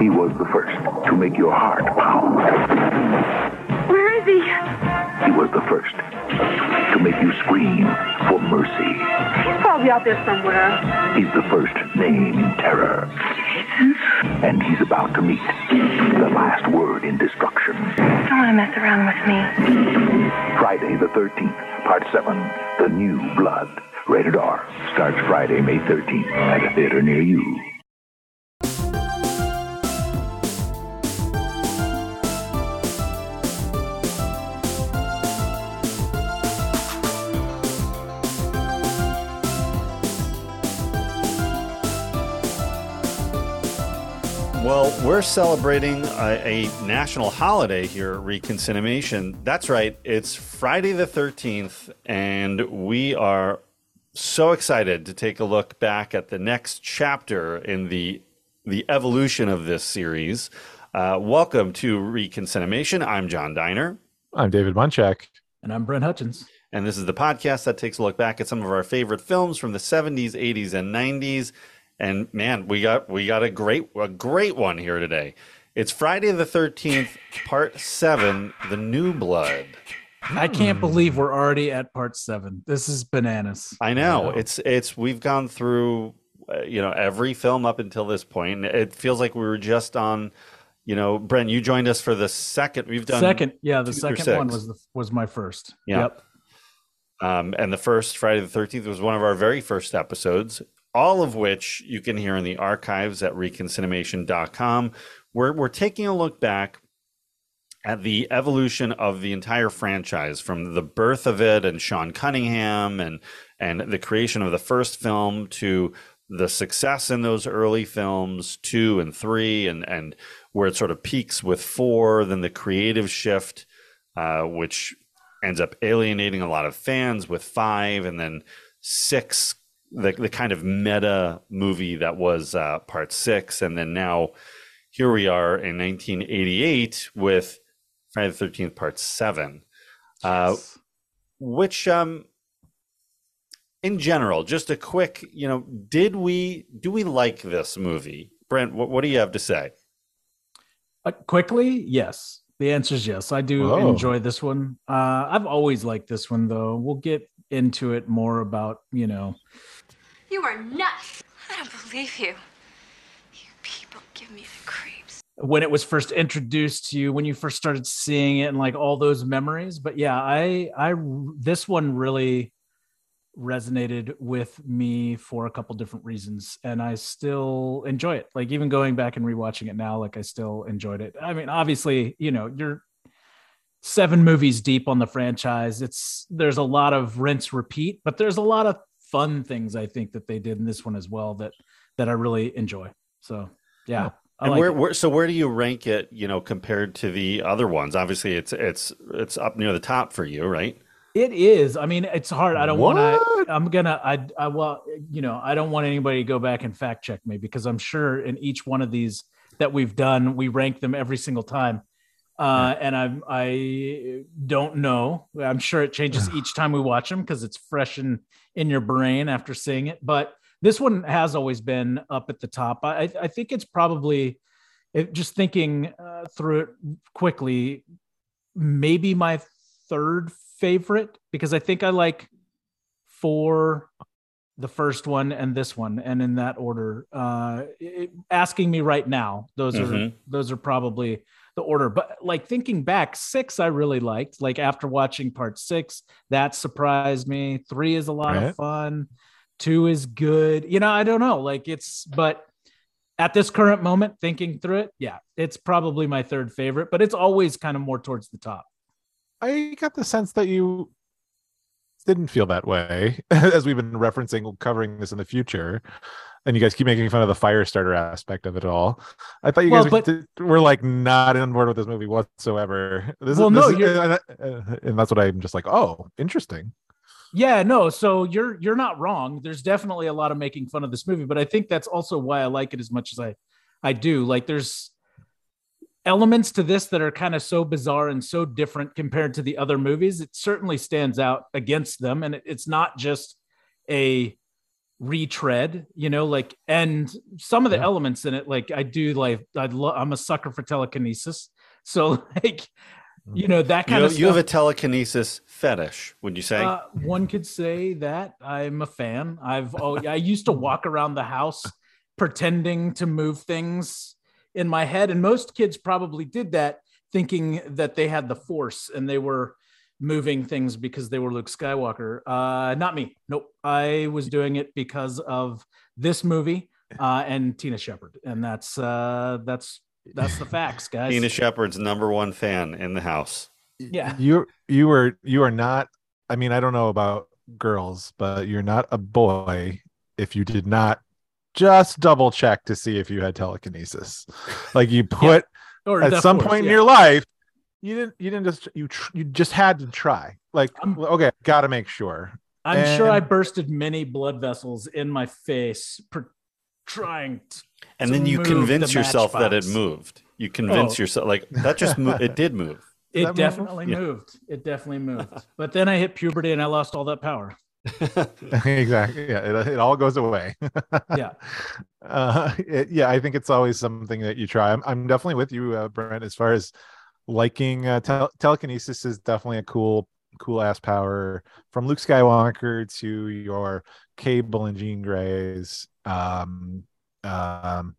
He was the first to make your heart pound. Where is he? He was the first to make you scream for mercy. He's probably out there somewhere. He's the first name in terror. And he's about to meet the last word in destruction. Don't want to mess around with me. Friday the 13th, Part 7, The New Blood. Rated R. Starts Friday, May 13th at a theater near you. We're celebrating a, a national holiday here at Reconciliation. That's right, it's Friday the 13th, and we are so excited to take a look back at the next chapter in the the evolution of this series. Uh, welcome to Reconciliation. I'm John Diner. I'm David Munchak. And I'm Brent Hutchins. And this is the podcast that takes a look back at some of our favorite films from the 70s, 80s, and 90s. And man, we got we got a great a great one here today. It's Friday the 13th, part 7, The New Blood. I can't believe we're already at part 7. This is bananas. I know. It's it's we've gone through uh, you know every film up until this point. It feels like we were just on you know, Brent, you joined us for the second. We've done second, yeah. The second one was the, was my first. Yeah. Yep. Um, and the first Friday the 13th was one of our very first episodes, all of which you can hear in the archives at reconciliation.com. We're, we're taking a look back at the evolution of the entire franchise from the birth of it and Sean Cunningham and, and the creation of the first film to the success in those early films, two and three, and, and where it sort of peaks with four, then the creative shift, uh, which ends up alienating a lot of fans with five, and then six, the, the kind of meta movie that was uh, part six. And then now here we are in 1988 with Friday the 13th, part seven, uh, which, um, in general, just a quick, you know, did we, do we like this movie? Brent, what, what do you have to say? Uh, quickly, yes. The answer is yes. I do Whoa. enjoy this one. Uh, I've always liked this one, though. We'll get into it more about, you know, You are nuts. I don't believe you. You people give me the creeps. when it was first introduced to you, when you first started seeing it, and like all those memories. But yeah, I, I, this one really resonated with me for a couple different reasons, and I still enjoy it. Like even going back and rewatching it now, like I still enjoyed it. I mean, obviously, you know, you're seven movies deep on the franchise. It's there's a lot of rinse repeat, but there's a lot of fun things I think that they did in this one as well that that I really enjoy. So yeah. I And like where, where, so where do you rank it? You know, compared to the other ones? Obviously, it's it's it's up near the top for you, right? It is. I mean, it's hard. I don't want to. I'm gonna. I. I well, you know, I don't want anybody to go back and fact check me because I'm sure in each one of these that we've done, we rank them every single time. Uh, and I'm. I don't know. I'm sure it changes each time we watch them because it's fresh in in your brain after seeing it. But this one has always been up at the top. I. I think it's probably. It, just thinking uh, through it quickly, maybe my third favorite because I think I like four, the first one and this one, and in that order. Uh, it- asking me right now, those are Mhm. those are probably the order. But like thinking back, six I really liked. Like after watching part six, that surprised me. Three is a lot Right. of fun. Two is good. You know, I don't know. Like it's but at this current moment, thinking through it, yeah, it's probably my third favorite, but it's always kind of more towards the top. I got the sense that you didn't feel that way as we've been referencing covering this in the future. And you guys keep making fun of the fire starter aspect of it all. I thought you Well, guys but- did- were like not on board with this movie whatsoever. This Well, is, no, is- you're- and, and that's what I'm just like, oh, interesting. Yeah, no, so you're you're not wrong. There's definitely a lot of making fun of this movie, but I think that's also why I like it as much as I I do. Like there's elements to this that are kind of so bizarre and so different compared to the other movies. It certainly stands out against them and it, it's not just a retread you know like and some of the Yeah. elements in it like i do like i lo- i'm a sucker for telekinesis so like you know that kind have, of you have a telekinesis fetish, would you say? uh, one could say that i'm a fan i've oh i used to walk around the house pretending to move things in my head and most kids probably did that thinking that they had the force and they were moving things because they were Luke Skywalker. Uh, not me. Nope. I was doing it because of this movie uh, and Tina Shepard, and that's uh, that's that's the facts, guys. Tina Shepard's number one fan in the house. yeah. you you were you are not i mean i don't know about girls but you're not a boy if you did not just double check to see if you had telekinesis like you put Or at some Force, point in your life you didn't you didn't just you tr- you just had to try like I'm- okay gotta make sure I'm sure I bursted many blood vessels in my face, per- trying. To, And to then you convince the yourself that it moved. You convince Oh. yourself like that just moved. It did move. It that move? definitely Yeah. moved. It definitely moved. But then I hit puberty and I lost all that power. exactly yeah it, it all goes away Yeah. uh it- yeah i think it's always something that you try i'm, I'm definitely with you uh, brent as far as liking uh, tel- telekinesis is definitely a cool cool ass power. From luke skywalker to your cable and Jean Greys um um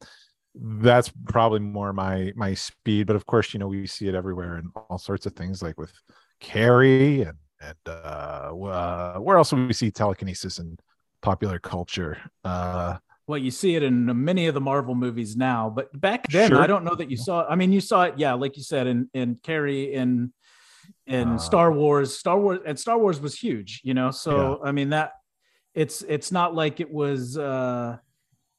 that's probably more my my speed but of course you know we see it everywhere in all sorts of things like with carrie and and uh, uh where else do we see telekinesis in popular culture? Uh Well, you see it in many of the Marvel movies now, but back then Sure. I don't know that you saw. It. I mean, you saw it, yeah, like you said, in in Carrie, in in Uh, Star Wars, Star Wars, and Star Wars was huge, you know. So I mean that it's it's not like it was uh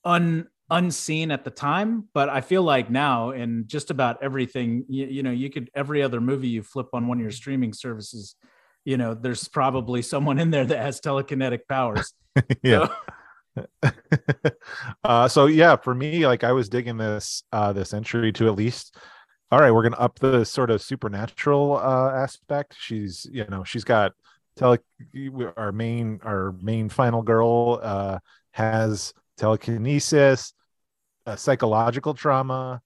un unseen at the time, but I feel like now in just about everything, you, you know, you could every other movie you flip on one of your streaming services, you know, there's probably someone in there that has telekinetic powers. yeah So- uh so yeah for me like i was digging this uh this entry to at least all right we're gonna up the sort of supernatural uh aspect. She's you know she's got tele our main our main final girl uh has telekinesis uh, psychological trauma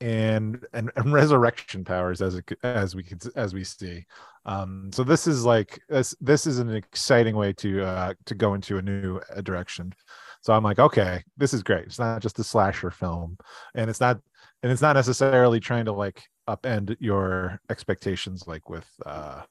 and, and and resurrection powers as it as we could as we see um so this is like this this is an exciting way to uh to go into a new uh, direction. So i'm like okay this is great. It's not just a slasher film and it's not and it's not necessarily trying to like upend your expectations like with uh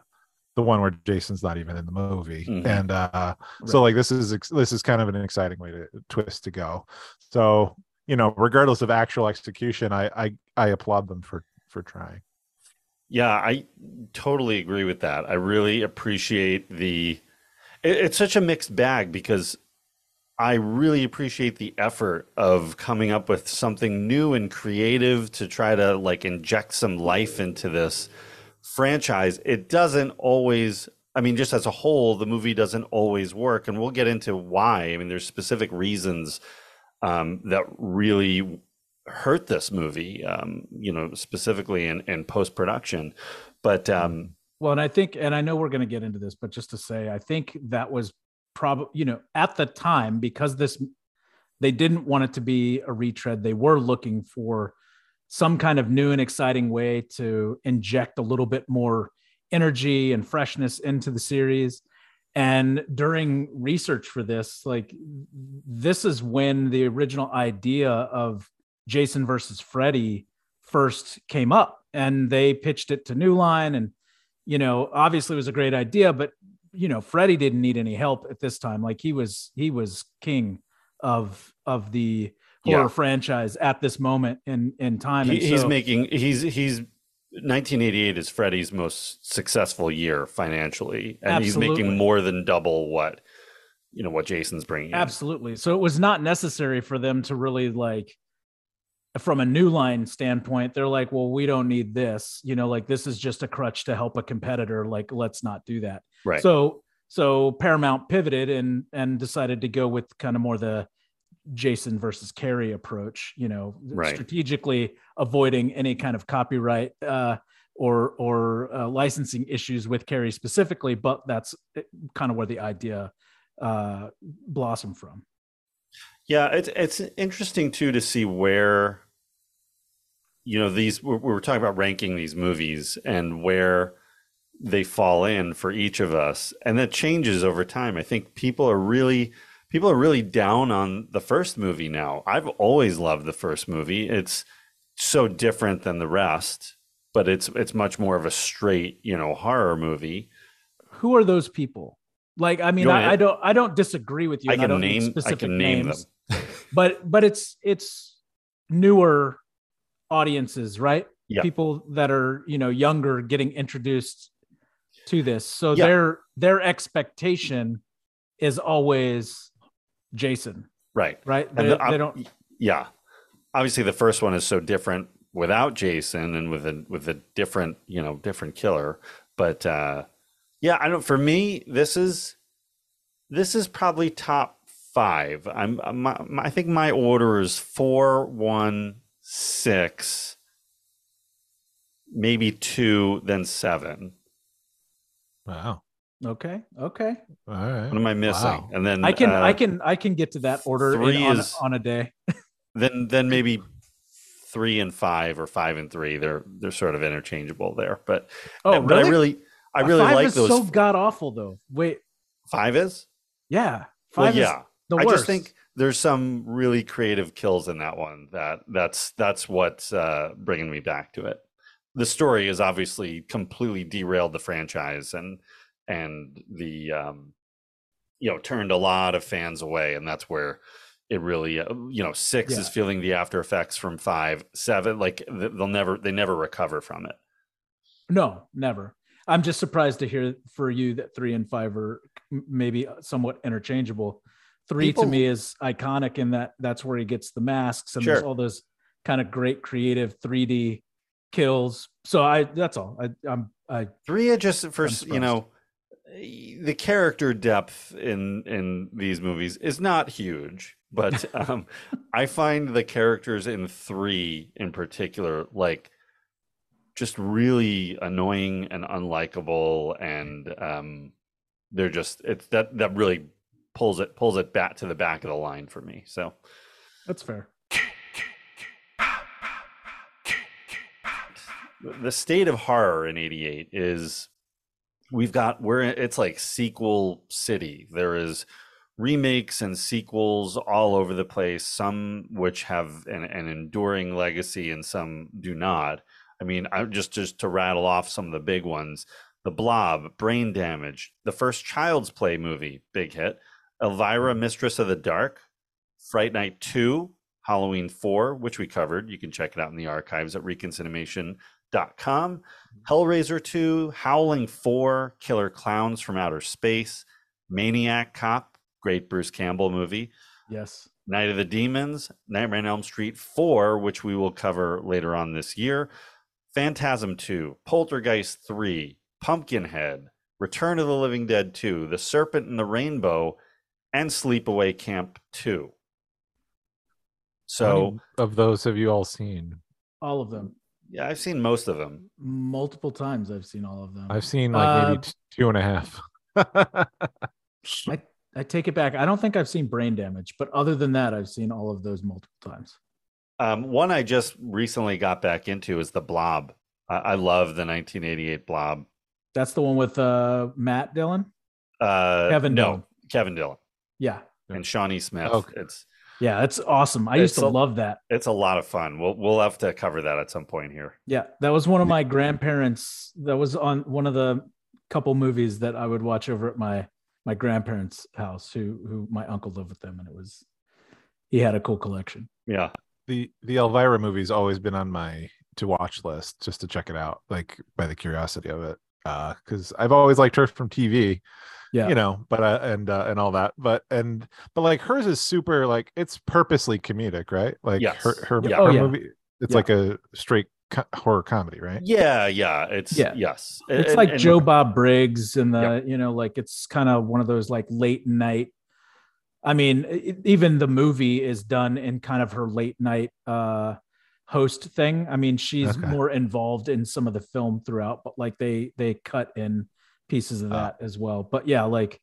the one where jason's not even in the movie. Mhm. and uh so like this is this is kind of an exciting way to twist to go. So you know regardless of actual execution i i i applaud them for for trying Yeah, I totally agree with that. I really appreciate the. it- it's such a mixed bag because I really appreciate the effort of coming up with something new and creative to try to like inject some life into this franchise. It doesn't always. I mean, just as a whole, the movie doesn't always work, and we'll get into why. I mean, there's specific reasons um, that really hurt this movie, um, you know, specifically in, in post production. But um, Well, and I think, and I know we're going to get into this, but just to say, I think that was probably, you know, at the time, because this, they didn't want it to be a retread. They were looking for some kind of new and exciting way to inject a little bit more energy and freshness into the series. And during research for this, like, this is when the original idea of Jason versus Freddy first came up and they pitched it to New Line and you know obviously it was a great idea but you know Freddy didn't need any help at this time like he was he was king of of the horror Yeah. franchise at this moment in in time he, And he's so- making he's he's 1988 is Freddy's most successful year financially, and he's making more than double what you know what Jason's bringing. in. Absolutely. So it was not necessary for them to really like from a new line standpoint, they're like, well, we don't need this, you know, like this is just a crutch to help a competitor. Like, let's not do that. Right. So so Paramount pivoted and and decided to go with kind of more the Jason versus Carrie approach, you know, Right. strategically avoiding any kind of copyright uh or or uh, licensing issues with Carrie specifically, but that's kind of where the idea uh blossomed from. Yeah, it's it's interesting too to see where you know these we we were talking about ranking these movies and where they fall in for each of us and that changes over time. I think people are really people are really down on the first movie now. I've always loved the first movie. It's so different than the rest, but it's it's much more of a straight, you know, horror movie. Who are those people? Like, I mean, I? I don't, I don't disagree with you. I can need name I specific can name names, them. but but it's it's newer audiences, right? Yeah. People that are you know younger getting introduced to this, so Yeah. their their expectation is always Jason, Right. right? They, the- uh, they don't. yeah obviously the first one is so different without jason and with a with a different you know different killer but uh yeah i don't for me this is this is probably top five i'm, I'm my, i think my order is four one six maybe two then seven Wow. Okay, okay. All right. what am i missing Wow. and then I can uh, I can I can get to that order three on, is- on a day. then then maybe three and five or five and three they're they're sort of interchangeable there but Oh, but i really i really five like is those so god awful though. Wait, five is yeah, well five yeah is the i worst. just think there's some really creative kills in that one that that's that's what's uh bringing me back to it the story is obviously completely derailed the franchise and and the um you know turned a lot of fans away and that's where it really uh, you know six is feeling the after effects from five seven like they'll never they never recover from it No, never. I'm just surprised to hear for you that three and five are maybe somewhat interchangeable. Three People- to me is iconic in that that's where he gets the masks and there's all those kind of great creative 3D kills. So I that's all. I I'm I Three just for you know the character depth in in these movies is not huge, but um, I find the characters in three in particular like just really annoying and unlikable, and um, they're just it's that that really pulls it pulls it back to the back of the line for me. So that's fair. the state of horror in 88 is we've got we're it's like sequel city there is remakes and sequels all over the place some which have an, an enduring legacy and some do not i mean i just just to rattle off some of the big ones the blob brain damage the first child's play movie big hit elvira mistress of the dark fright night 2 halloween 4 which we covered you can check it out in the archives at reconciliation com hellraiser 2 howling 4 killer clowns from outer space maniac cop great bruce campbell movie Yes. night of the demons nightmare on elm street 4 which we will cover later on this year phantasm 2 poltergeist 3 pumpkinhead return of the living dead 2 the serpent and the rainbow and sleepaway camp 2 so many of those have you all seen? All of them. yeah i've seen most of them Multiple times I've seen all of them. I've seen like Uh, maybe two and a half. I, I take it back. I don't think I've seen brain damage, but other than that, I've seen all of those multiple times. Um, one I just recently got back into is the Blob. I, I love the 1988 Blob. That's the one with uh Matt Dillon. Uh, Kevin no, Dillon. Kevin Dillon Yeah. and Shawnee Smith. Okay. It's Yeah, it's awesome. I used to a- love that. it's a lot of fun. We'll we'll have to cover that at some point here. Yeah, that was one of my grandparents. That was on one of the couple movies that I would watch over at my my grandparents' house. Who who my uncle lived with them, and it was he had a cool collection. Yeah, the the Elvira movie's always been on my to watch list just to check it out, like by the curiosity of it. Uh, because I've always liked her from TV, Yeah, you know, but uh, and uh, and all that, but and but like hers is super like it's purposely comedic, right? Like Yes. her her, Yeah. her Oh, yeah. movie, it's Yeah. like a straight co- horror comedy, right? yeah, yeah. It's Yeah. yes. it's And- like and- Joe Bob Briggs and the Yeah. you know like it's kind of one of those like late night. I mean, e- even the movie is done in kind of her late night uh host thing. I mean, she's Okay. more involved in some of the film throughout, but like they they cut in pieces of Oh. that as well. But yeah, like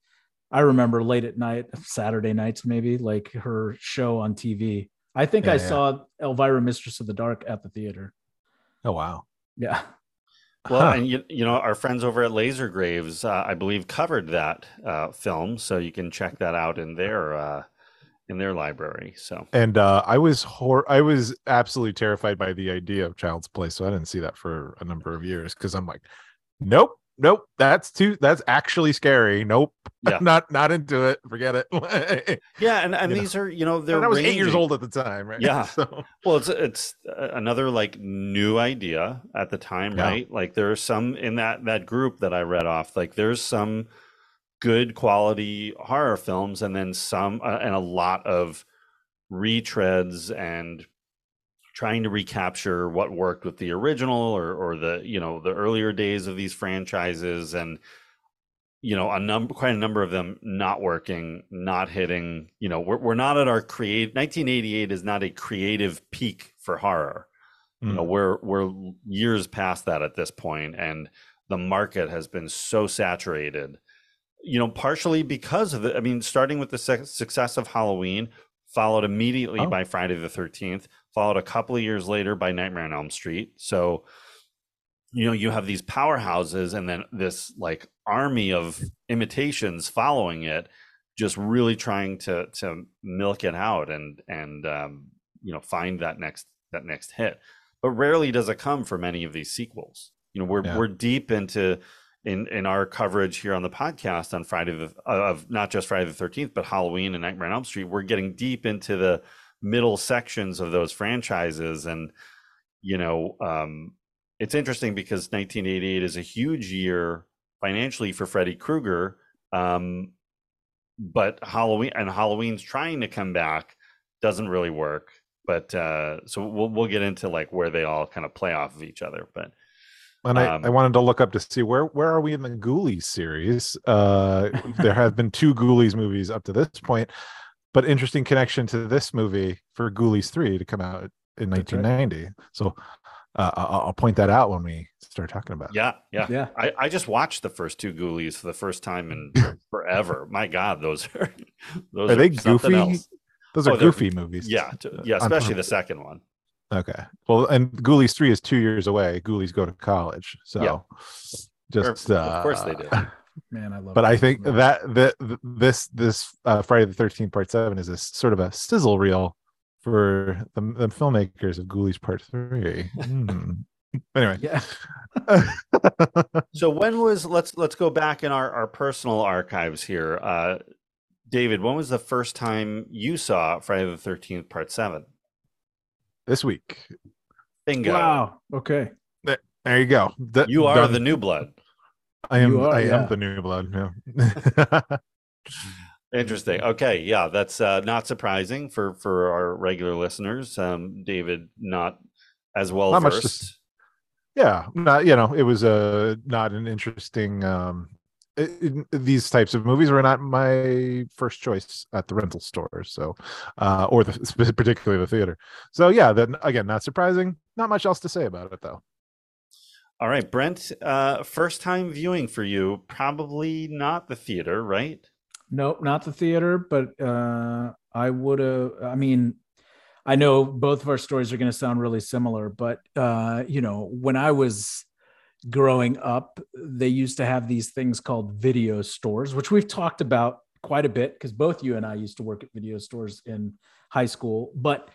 I remember late at night, Saturday nights, maybe like her show on TV. I think Yeah, I yeah. saw Elvira, Mistress of the Dark at the theater. Oh wow. Yeah. Well, Huh. and you, you know, our friends over at Laser Graves, uh, I believe, covered that uh, film, so you can check that out in their uh, in their library. So And uh, I was hor- I was absolutely terrified by the idea of Child's Play, so I didn't see that for a number of years because I'm like, nope, nope, that's too that's actually scary. Nope, Yeah. not not into it. Forget it. yeah, and, and You know. these are you know they're and I was eight years old at the time, right? Yeah. So Well, it's it's uh, another like new idea at the time, Yeah. right? Like there are some in that that group that I read off. Like there's some good quality horror films, and then some, uh, and a lot of retreads and trying to recapture what worked with the original or or the you know the earlier days of these franchises and you know a number quite a number of them not working not hitting you know we're, we're not at our create 1988 is not a creative peak for horror you know Mm. we're we're years past that at this point and the market has been so saturated you know partially because of it i mean starting with the success of halloween followed immediately Oh. by friday the 13th followed a couple of years later by nightmare on elm street so you know you have these powerhouses and then this like army of imitations following it just really trying to to milk it out and and um, you know find that next that next hit but rarely does it come from any of these sequels you know we're Yeah. we're deep into in in our coverage here on the podcast on Friday the of not just Friday the 13th but Halloween and Nightmare on Elm Street we're getting deep into the middle sections of those franchises. And you know um it's interesting because 1988 is a huge year financially for Freddy Krueger. Um but Halloween and Halloween's trying to come back doesn't really work. But uh so we'll we'll get into like where they all kind of play off of each other. But and I, Um, I wanted to look up to see where where are we in the Ghoulies series. Uh, there have been two Ghoulies movies up to this point, but interesting connection to this movie for Ghoulies three to come out in That's right. 1990. So uh, I'll, I'll point that out when we start talking about. it. yeah yeah Yeah. I, I just watched the first two Ghoulies for the first time in forever. My God, those are those Are they goofy? else. Those are Oh, goofy movies. Yeah, t- Uh, yeah, especially the second one. Okay. Well, and Ghoulies three is two years away. Ghoulies go to college, so Yeah. just Of- uh, of course they do. Man, I love it. But I think movies. that that th- this this uh, Friday the Thirteenth Part Seven is a sort of a sizzle reel for the, the filmmakers of Ghoulies Part Three. Hmm. Anyway, Yeah. So when was let's let's go back in our our personal archives here. Uh David, when was the first time you saw Friday the Thirteenth Part Seven? This week, Bingo! Wow. Okay. there you go. D- You are done. the new blood. I am. Are, I yeah. am the new blood. Yeah. Interesting. Okay, yeah, that's uh, not surprising for for our regular listeners. Um, David, not as well Not much to yeah not you know it was a not an interesting um it, it- these types of movies were not my first choice at the rental stores so uh or the particularly the theater so yeah then again not surprising not much else to say about it though All right, Brent. Uh, first time viewing for you, probably not the theater, right? Nope, not the theater, but uh, I would have. I mean, I know both of our stories are going to sound really similar, but uh, you know, when I was growing up, they used to have these things called video stores, which we've talked about quite a bit because both you and I used to work at video stores in high school. But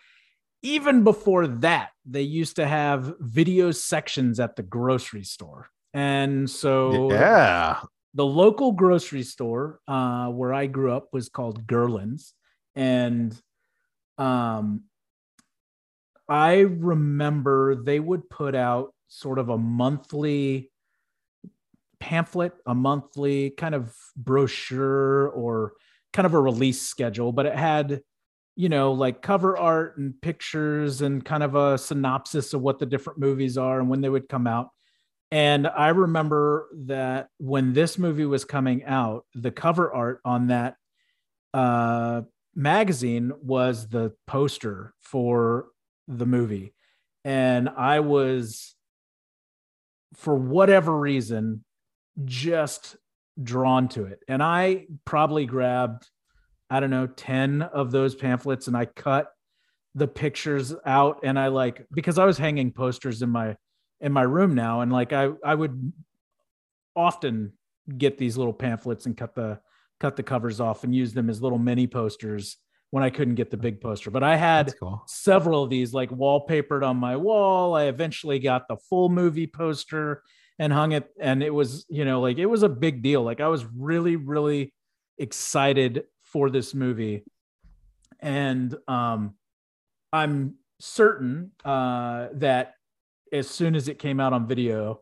even before that, they used to have video sections at the grocery store. And so yeah the local grocery store uh, where I grew up was called Gerlin's, and um, I remember they would put out sort of a monthly pamphlet, a monthly kind of brochure or kind of a release schedule, but it had you know like cover art and pictures and kind of a synopsis of what the different movies are and when they would come out and I remember that when this movie was coming out, the cover art on that uh, magazine was the poster for the movie. And I was, for whatever reason, just drawn to it. And I probably grabbed, I don't know, 10 of those pamphlets and I cut the pictures out and I like because I was hanging posters in my in my room now and like I I would often get these little pamphlets and cut the cut the covers off and use them as little mini posters when I couldn't get the big poster. But I had cool. several of these like wallpapered on my wall. I eventually got the full movie poster and hung it and it was, you know, like it was a big deal. Like I was really really excited for this movie. And um I'm certain uh that as soon as it came out on video,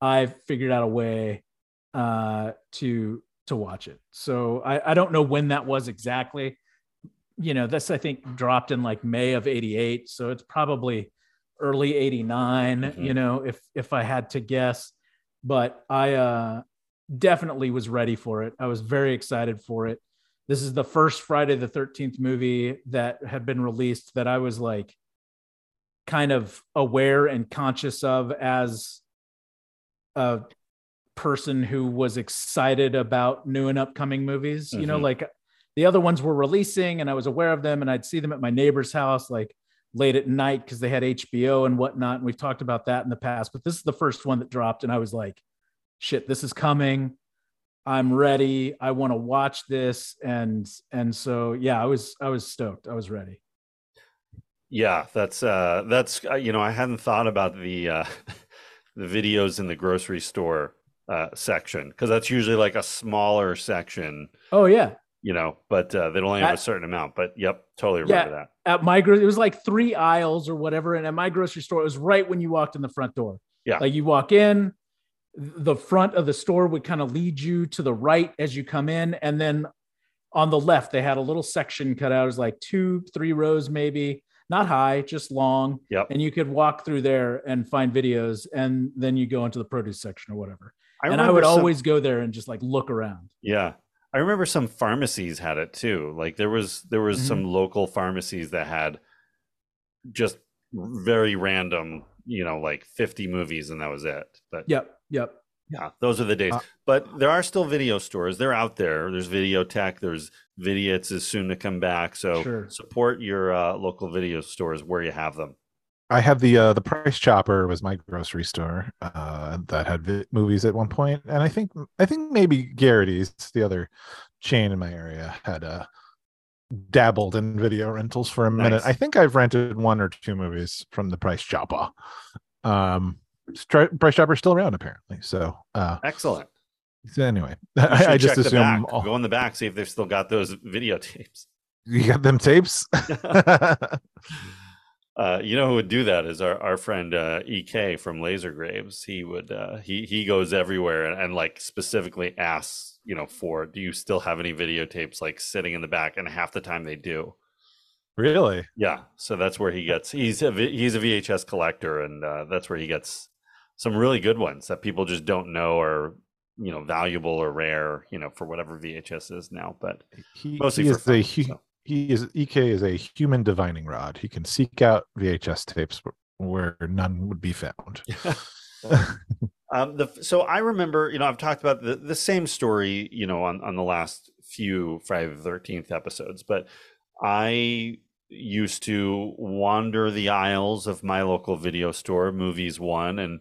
I figured out a way uh to to watch it. So I, I don't know when that was exactly. You know, this I think dropped in like May of 88. So it's probably early 89, Mhm. you know, if if I had to guess. But I uh definitely was ready for it. I was very excited for it. This is the first Friday the 13th movie that had been released that I was like kind of aware and conscious of as a person who was excited about new and upcoming movies. You know, Mhm. like the other ones were releasing and I was aware of them and I'd see them at my neighbor's house like late at night because they had HBO and whatnot. And we've talked about that in the past, but this is the first one that dropped. And I was like, shit, this is coming. I'm ready. I want to watch this. And and so yeah, I was I was stoked. I was ready. Yeah, that's uh that's uh, you know, I hadn't thought about the uh the videos in the grocery store uh section because that's usually like a smaller section, Oh yeah. You know, but uh they only have a certain amount. But yep, totally Yeah. remember that. At my gro- it was like three aisles or whatever. And at my grocery store, it was right when you walked in the front door. Yeah. Like you walk in, the front of the store would kind of lead you to the right as you come in. And then on the left, they had a little section cut out. It was like two, three rows, maybe not high, just long. Yep. And you could walk through there and find videos. And then you go into the produce section or whatever. I and I would some- always go there and just like look around. Yeah. I remember some pharmacies had it too. Like there was there was Mhm. some local pharmacies that had just very random, you know, like 50 movies and that was it. But Yep. Yep. yeah, those are the days. Uh, but there are still video stores. They're out there. There's Video Tech. there's Vidiots is soon to come back. So Sure. support your uh, local video stores where you have them. I have the uh, the Price Chopper was my grocery store uh, that had vi- movies at one point, and I think I think maybe Garrity's, the other chain in my area, had uh, dabbled in video rentals for a minute. I think I've rented one or two movies from the Price Chopper. Um, Price Chopper's still around apparently. So, uh, Excellent. so anyway, I, I just assume all- Go in the back, see if they've still got those videotapes. you got them tapes. Uh, you know who would do that is our, our friend uh, Ek from Laser Graves. He would uh, he he goes everywhere and, and like specifically asks you know for do you still have any videotapes like sitting in the back and half the time they do. really? Yeah, so that's where he gets he's a he's a VHS collector and uh, that's where he gets some really good ones that people just don't know are you know valuable or rare you know for whatever VHS is now. But He, Mostly he for is fun, so. He is ek is a human divining rod. He can seek out vhs tapes where none would be found. Um, the so I remember, you know, I've talked about the, the same story, you know, on on the last few Friday the Thirteenth episodes, but I used to wander the aisles of my local video store, Movies One, and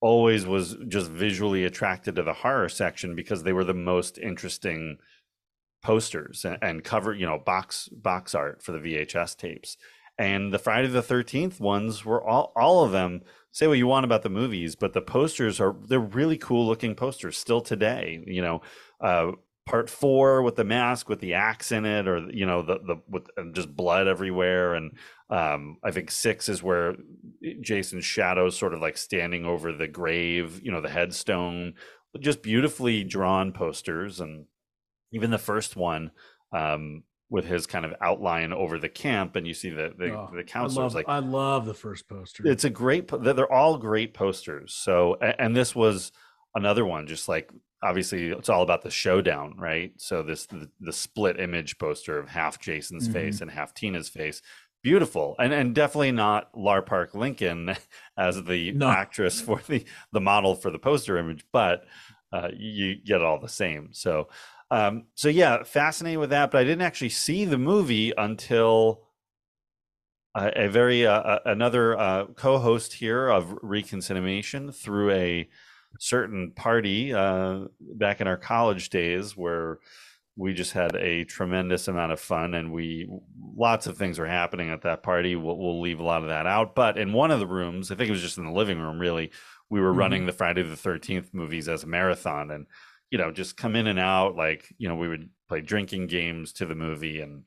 always was just visually attracted to the horror section because they were the most interesting posters and, and cover, you know, box box art for the VHS tapes. And the Friday the Thirteenth ones were all all of them say what you want about the movies, but the posters are they're really cool looking posters still today. You know, uh, part four with the mask with the axe in it, or you know the the with just blood everywhere, and um, I think six is where Jason's shadow sort of like standing over the grave, you know, the headstone, just beautifully drawn posters, and even the first one. Um, with his kind of outline over the camp, and you see the the, Oh, the I love, like I love the first poster. it's a great they're they're all great posters so and this was another one just like obviously it's all about the showdown right so this the, the split image poster of half jason's Mhm. face and half tina's face beautiful and and definitely not lar park lincoln as the No. actress for the the model for the poster image but uh, you get all the same. So, um, so yeah, fascinated with that. But I didn't actually see the movie until a, a very uh, another uh, co-host here of Reconciliation through a certain party uh, back in our college days where we just had a tremendous amount of fun and we lots of things were happening at that party we'll, we'll, leave a lot of that out but in one of the rooms i think it was just in the living room really we were mm-hmm. running the friday the 13th movies as a marathon and you know just come in and out like you know we would play drinking games to the movie and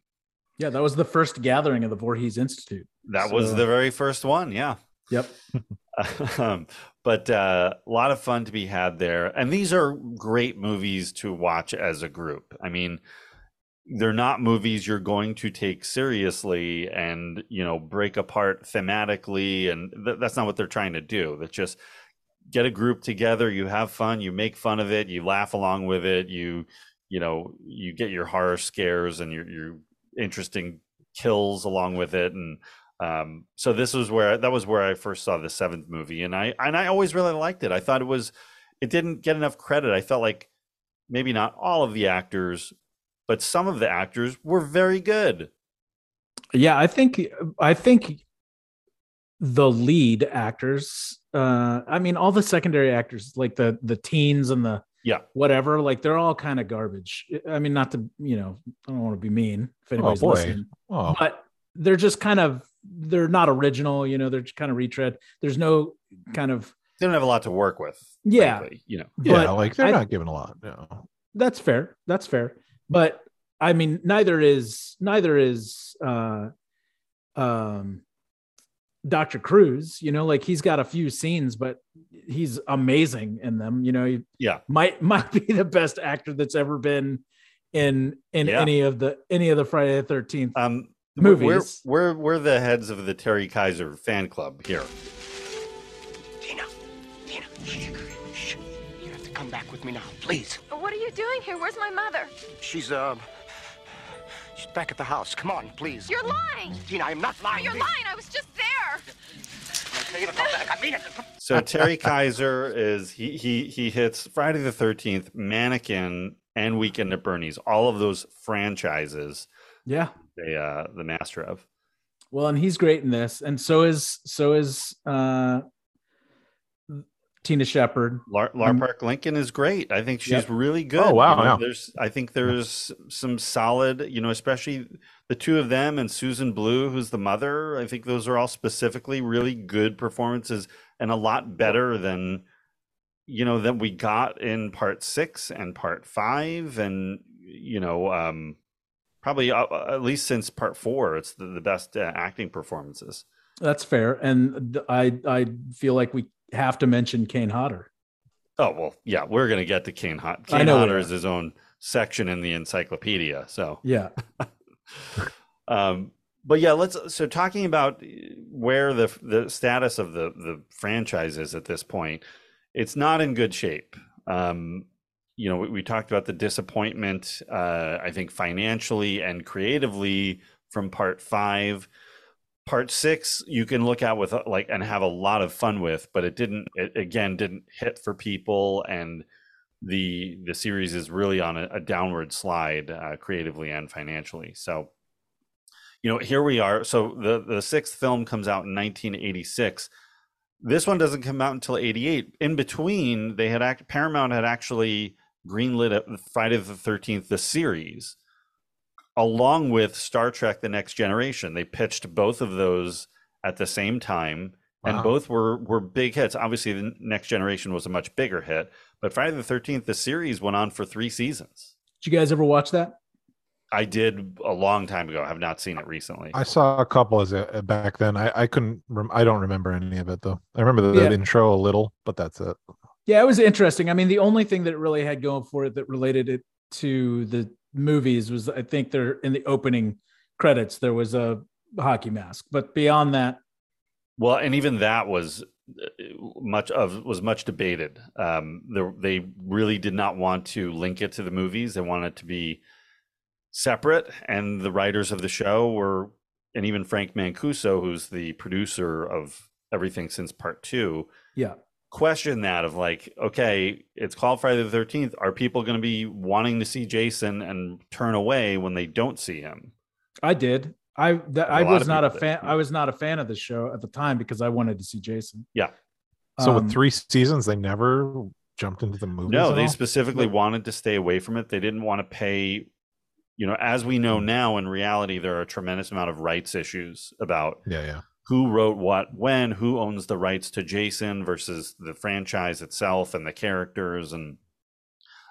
yeah that was the first gathering of the Voorhees Institute that so. was the very first one yeah yep um, but uh, a lot of fun to be had there. And these are great movies to watch as a group. I mean, they're not movies you're going to take seriously and you know break apart thematically, and th- that's not what they're trying to do. That's just get a group together, you have fun, you make fun of it, you laugh along with it, you you know you get your horror scares and your your interesting kills along with it, and um, so this was where that was where I first saw the seventh movie, and I and I always really liked it. I thought it was it didn't get enough credit. I felt like maybe not all of the actors, but some of the actors were very good. Yeah, I think I think the lead actors. Uh, I mean, all the secondary actors, like the the teens and the yeah whatever, like they're all kind of garbage. I mean, not to you know, I don't want to be mean if oh, anybody's oh, boy. listening, oh. but they're just kind of they're not original. You know, they're just kind of retread. There's no kind of they don't have a lot to work with. Yeah, frankly, you know. Yeah, like they're I, not given a lot. No. That's fair. That's fair. But I mean, neither is neither is uh um Dr. Crews, you know, like he's got a few scenes, but he's amazing in them. You know, he yeah, might might be the best actor that's ever been in in yeah. any of the any of the Friday the Thirteenth. Um, movies. We're, we're, we're the heads of the Terry Kiser fan club here. Tina, Tina, shh, You have to come back with me now, please. What are you doing here? Where's my mother? She's, uh, she's back at the house. Come on, please. You're lying. Tina, I'm not lying. You're lying. I was just there. So Terry Kiser is he he he hits Friday the Thirteenth, Mannequin, and Weekend at Bernie's. All of those franchises. Yeah, the uh, the master of. Well, and he's great in this, and so is so is uh, Tina Shepard. Lar, Lar um, Park Lincoln is great. I think she's yep. really good. Oh wow! You know, There's I think there's some solid, you know, especially the two of them and Susan Blu, who's the mother. I think those are all specifically really good performances and a lot better than you know than we got in part six and part five and you know um probably uh, uh, at least since part four, it's the, the best uh, acting performances. That's fair, and I I feel like we have to mention Kane Hodder. Oh well, yeah, we're gonna get to Kane Hodder. Kane Hodder is his own section in the encyclopedia. So yeah. um, but yeah, let's. So talking about where the the status of the the franchise is at this point, it's not in good shape. Um, you know, we, we talked about the disappointment, uh, I think financially and creatively from part five. Part six, you can look at with uh, like and have a lot of fun with, but it didn't. It again didn't hit for people, and the the series is really on a, a downward slide uh, creatively and financially. So, you know, here we are. So the the sixth film comes out in 1986. This one doesn't come out until 88. In between, they had act, Paramount had actually greenlit Friday the 13th, the series, along with Star Trek The Next Generation. They pitched both of those at the same time. Wow. And both were were big hits. Obviously, the Next Generation was a much bigger hit, but Friday the Thirteenth, the series went on for three seasons. Did you guys ever watch that? I did a long time ago. I have not seen it recently. I saw a couple as a, back then. I, I couldn't. Rem- I don't remember any of it though. I remember the, yeah. the intro a little, but that's it. Yeah, it was interesting. I mean, the only thing that it really had going for it that related it to the movies was I think there in the opening credits there was a hockey mask, but beyond that, well, and even that was uh, much of was much debated. Um, they really did not want to link it to the movies; they wanted it to be separate. And the writers of the show were, and even Frank Mancuso, who's the producer of everything since part two, yeah, question that of like, okay, it's called Friday the Thirteenth. Are people going to be wanting to see Jason and turn away when they don't see him? I did. I th- I was not a fan. did. I was not a fan of the show at the time because I wanted to see Jason. Yeah. So Um, with three seasons, they never jumped into the movie. No, they specifically wanted to stay away from it. They didn't want to pay. You know, as we know now, in reality, there are a tremendous amount of rights issues about yeah, yeah. Who wrote what when, who owns the rights to Jason versus the franchise itself and the characters and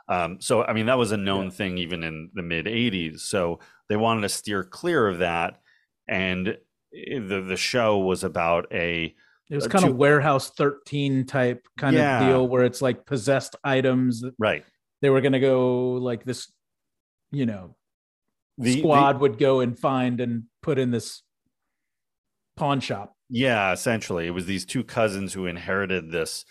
um, so I mean that was a known Yeah. thing even in the mid 80s. So they wanted to steer clear of that and eh, the the show was about a It was kind to- of warehouse 13 type kind Yeah. of deal where it's like possessed items. right They were going to go like this, you know, the, the- squad would go and find and put in this pawn shop. yeah, essentially it was these two cousins who inherited this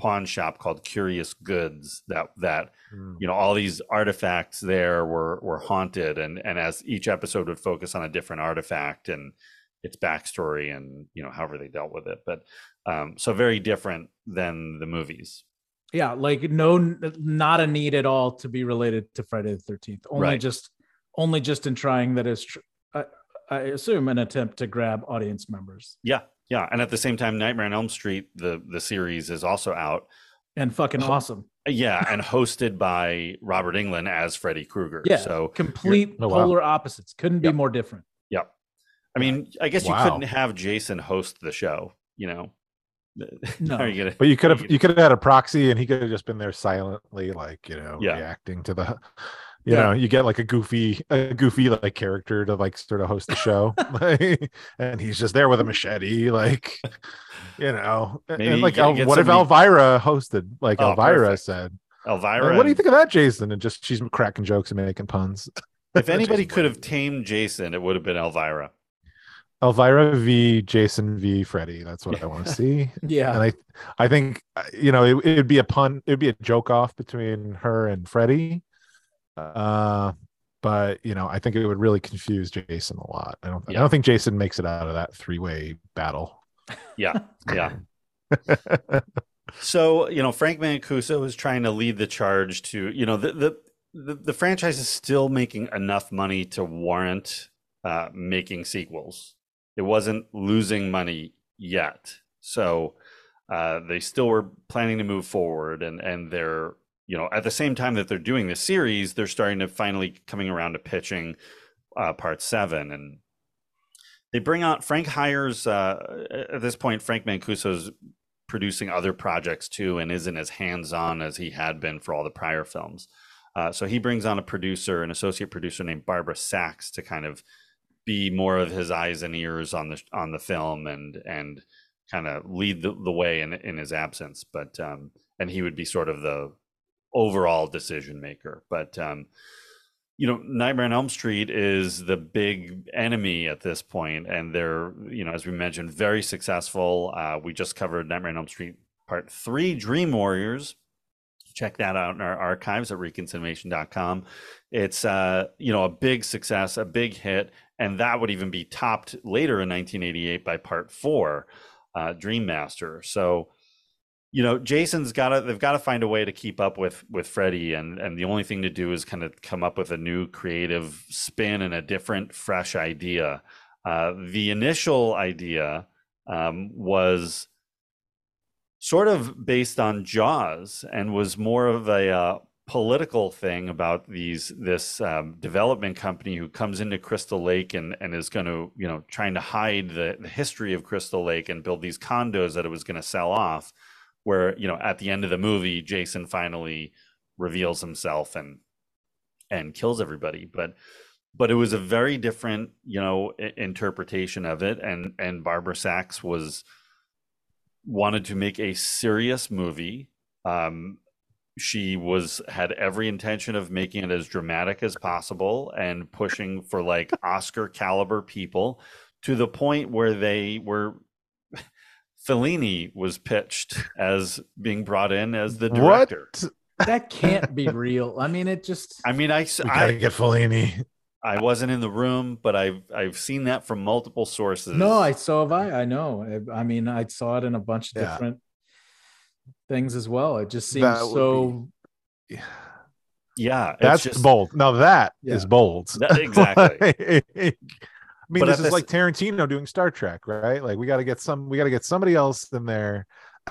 pawn shop called Curious Goods that that Mm. you know all these artifacts there were were haunted and and as each episode would focus on a different artifact and its backstory and you know however they dealt with it but um so very different than the movies Yeah, like no, not a need at all to be related to Friday the 13th. Only Right. just, only just in trying that is, tr- I, I assume, an attempt to grab audience members yeah yeah and at the same time nightmare on elm street the the series is also out and fucking Oh, awesome. yeah and hosted by robert englund as freddy krueger Yeah, so complete Oh, wow. polar opposites. Couldn't be more different. yeah i mean i guess you couldn't have jason host the show you know No. You gonna- But you could are have you could have had a proxy, and he could have just been there silently, like you know, Yeah. reacting to the. You Yeah. know, you get like a goofy, a goofy like character to like sort of host the show, and he's just there with a machete, like, you know, Maybe and like, El- get what if Elvira hosted? Like Oh, Elvira perfect. said, elvira like, "What do you think of that, Jason?" And just she's cracking jokes and making puns. if anybody could have tamed jason it would have been elvira Elvira v Jason v Freddy. That's what I want to see. Yeah. and I, I think uh, you know it would be a pun. It'd be a joke off between her and Freddy. Uh, but you know, I think it would really confuse Jason a lot. I don't. I don't think Jason makes it out of that three way battle. yeah yeah so you know frank mancuso is trying to lead the charge to you know the the the, the franchise is still making enough money to warrant uh, making sequels it wasn't losing money yet so uh, they still were planning to move forward and and they're you know at the same time that they're doing the series they're starting to finally coming around to pitching uh, part seven and they bring out Frank hires uh, at this point. Frank Mancuso's producing other projects too, and isn't as hands on as he had been for all the prior films. Uh, so he brings on a producer, an associate producer named Barbara Sachs, to kind of be more of his eyes and ears on the on the film and and kind of lead the, the way in in his absence. But um, and he would be sort of the overall decision maker. But um, you know, Nightmare on Elm Street is the big enemy at this point, and they're, you know, as we mentioned, very successful. Uh, we just covered Nightmare on Elm Street Part Three, Dream Warriors. Check that out in our archives at reconciliation.com. It's, uh, you know, a big success, a big hit, and that would even be topped later in 1988 by Part Four, uh, Dream Master. So, you know jason's got to they've got to find a way to keep up with with freddy and and the only thing to do is kind of come up with a new creative spin and a different fresh idea. Uh, the initial idea um, was sort of based on jaws and was more of a uh, political thing about these this um, development company who comes into crystal lake and and is going to you know trying to hide the, the history of crystal lake and build these condos that it was going to sell off where you know at the end of the movie jason finally reveals himself and and kills everybody. But but it was a very different you know interpretation of it. And and barbara sachs was wanted to make a serious movie. Um she was had every intention of making it as dramatic as possible and pushing for like oscar caliber people to the point where they were Fellini was pitched as being brought in as the director. What? that can't be real. I mean, it just I mean, I We gotta I, get Fellini. I wasn't in the room, but I've I've seen that from multiple sources. no. I so have I. I know. I, I mean, I saw it in a bunch of Yeah. different things as well. It just seems That would so. Yeah, it's That's just- bold. Now that is Yeah. bold. That- exactly. I mean, But this is the like Tarantino doing Star Trek, right? Like we got to get some, we got to get somebody else in there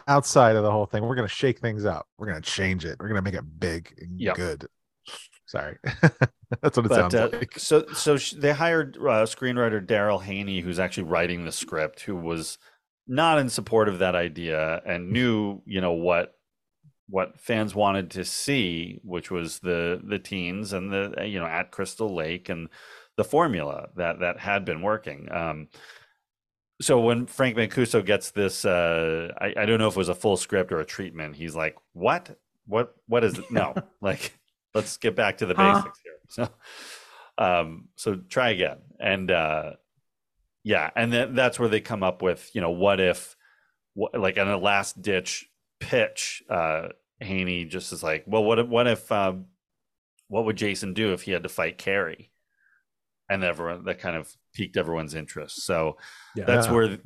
outside of the whole thing. We're gonna shake things up. We're gonna change it. We're gonna make it big and Yep. good. Sorry, that's what it but sounds uh, like. so so sh- they hired uh, screenwriter Daryl Haney, who's actually writing the script, who was not in support of that idea and knew you know what what fans wanted to see, which was the the teens and the you know at Crystal Lake and the formula that that had been working. Um, so when Frank Mancuso gets this, uh, I, I don't know if it was a full script or a treatment. He's like, "What? What? What is it? No, like, let's get back to the Huh? basics here." So, um, so try again, and uh, yeah, and then that's where they come up with, you know, what if, what, like, in a last ditch pitch, uh, Haney just is like, "Well, what if, what if, um, what would Jason do if he had to fight Carrie?" And everyone that kind of piqued everyone's interest. So Yeah. that's where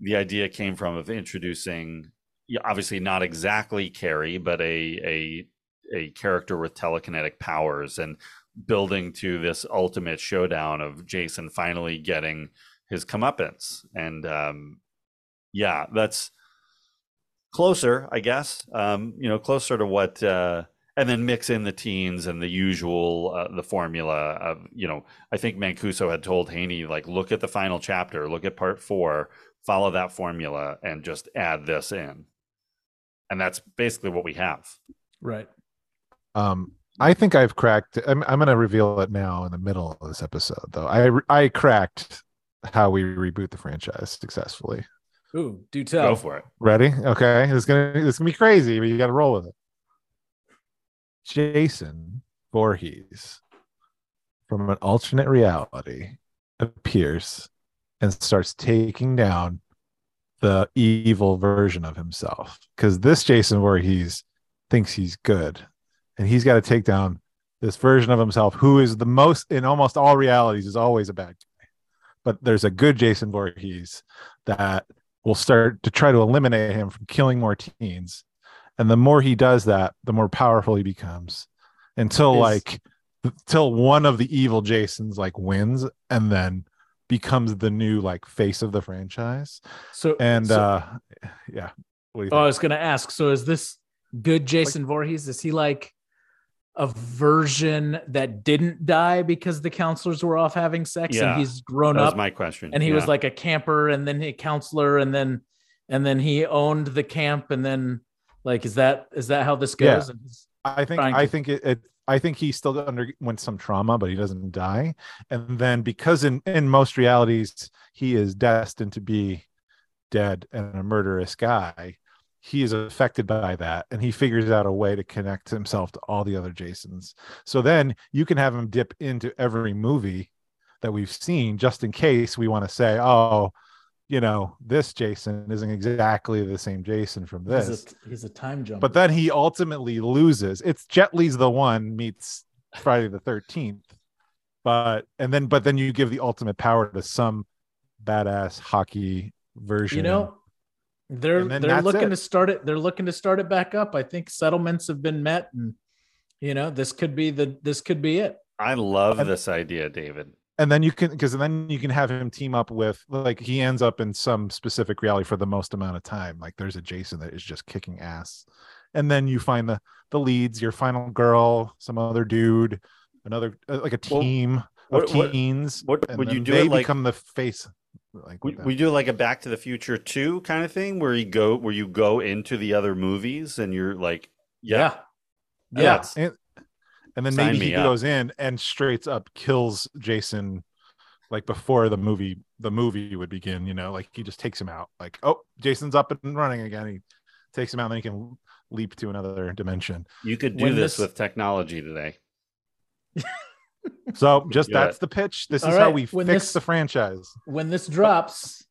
the idea came from of introducing obviously not exactly Carrie, but a a a character with telekinetic powers and building to this ultimate showdown of Jason finally getting his comeuppance. And um yeah, that's closer, I guess. Um, you know, closer to what uh and then mix in the teens and the usual uh, the formula of you know i think mancuso had told haney like look at the final chapter look at part four follow that formula and just add this in and that's basically what we have Right. Um, I think I've cracked. I'm, I'm going to reveal it now in the middle of this episode, though. I I cracked how we reboot the franchise successfully. Ooh, do tell. go for it Ready? Okay, it's gonna it's gonna be crazy, but you got to roll with it. Jason Voorhees from an alternate reality appears and starts taking down the evil version of himself because this Jason Voorhees thinks he's good and he's got to take down this version of himself who is the most in almost all realities is always a bad guy but there's a good Jason Voorhees that will start to try to eliminate him from killing more teens. And the more he does that, the more powerful he becomes until Is- like until one of the evil Jasons like wins and then becomes the new like face of the franchise. So And so- uh yeah. What do you Oh, I was gonna ask. So is this good Jason Voorhees? Is he like a version that didn't die because the counselors were off having sex Yeah, and he's grown that was up my question and he was like a camper and then a counselor and then and then he owned the camp and then like is that is that how this goes? He's- I think I to- think it, it I think he still underwent some trauma, but he doesn't die. And then because in in most realities he is destined to be dead and a murderous guy, he is affected by that, and he figures out a way to connect himself to all the other Jasons. So then you can have him dip into every movie that we've seen, just in case we want to say, oh. You know, this Jason isn't exactly the same Jason from this he's a, he's a time jump. but then he ultimately loses. It's Jet Li's the one meets Friday the Thirteenth, but and then but then you give the ultimate power to some badass hockey version. you know they're they're looking it. to start it they're looking to start it back up i think settlements have been met and you know this could be the this could be it i love this idea david and then you can because then you can have him team up with like he ends up in some specific reality for the most amount of time. Like there's a Jason that is just kicking ass, and then you find the the leads, your final girl, some other dude, another uh, like a team what- of what- teens. what and would you do They it like- become the face. Like we, we do like a back to the future 2 kind of thing where you go where you go into the other movies and you're like yeah, yeah that's- and, and then Sign maybe he up. goes in and straight up kills Jason like before the movie the movie would begin, you know, like he just takes him out. Like, oh, Jason's up and running again. He takes him out, and then he can leap to another dimension. you could do this this- with technology today So just Yeah. that's the pitch. This All is how we when fix this- the franchise. when this drops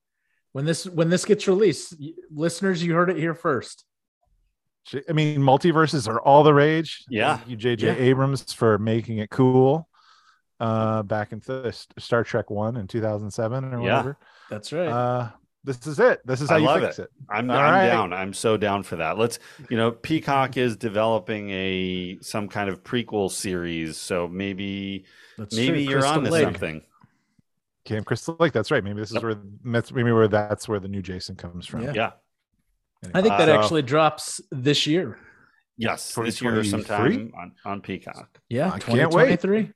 when this when this gets released listeners you heard it here first J- I mean, multiverses are all the rage. Yeah. Thank you, J.J. Yeah. Abrams, for making it cool. Uh, back in th- Star Trek One in 2007 or Yeah. whatever. that's right Uh, This is it. This is how I you love fix it. it. I'm, I'm right. down. I'm so down for that. Let's, you know, Peacock is developing a some kind of prequel series, so maybe That's maybe true. you're on to Crystal Lake. something. Camp Crystal Lake. That's right. Maybe this is Yep. where that's maybe where that's where the new Jason comes from. Yeah. Yeah. I think that Uh, actually drops this year. Yes, this year 2023? sometime on, on Peacock. Yeah, I can't wait. 2023.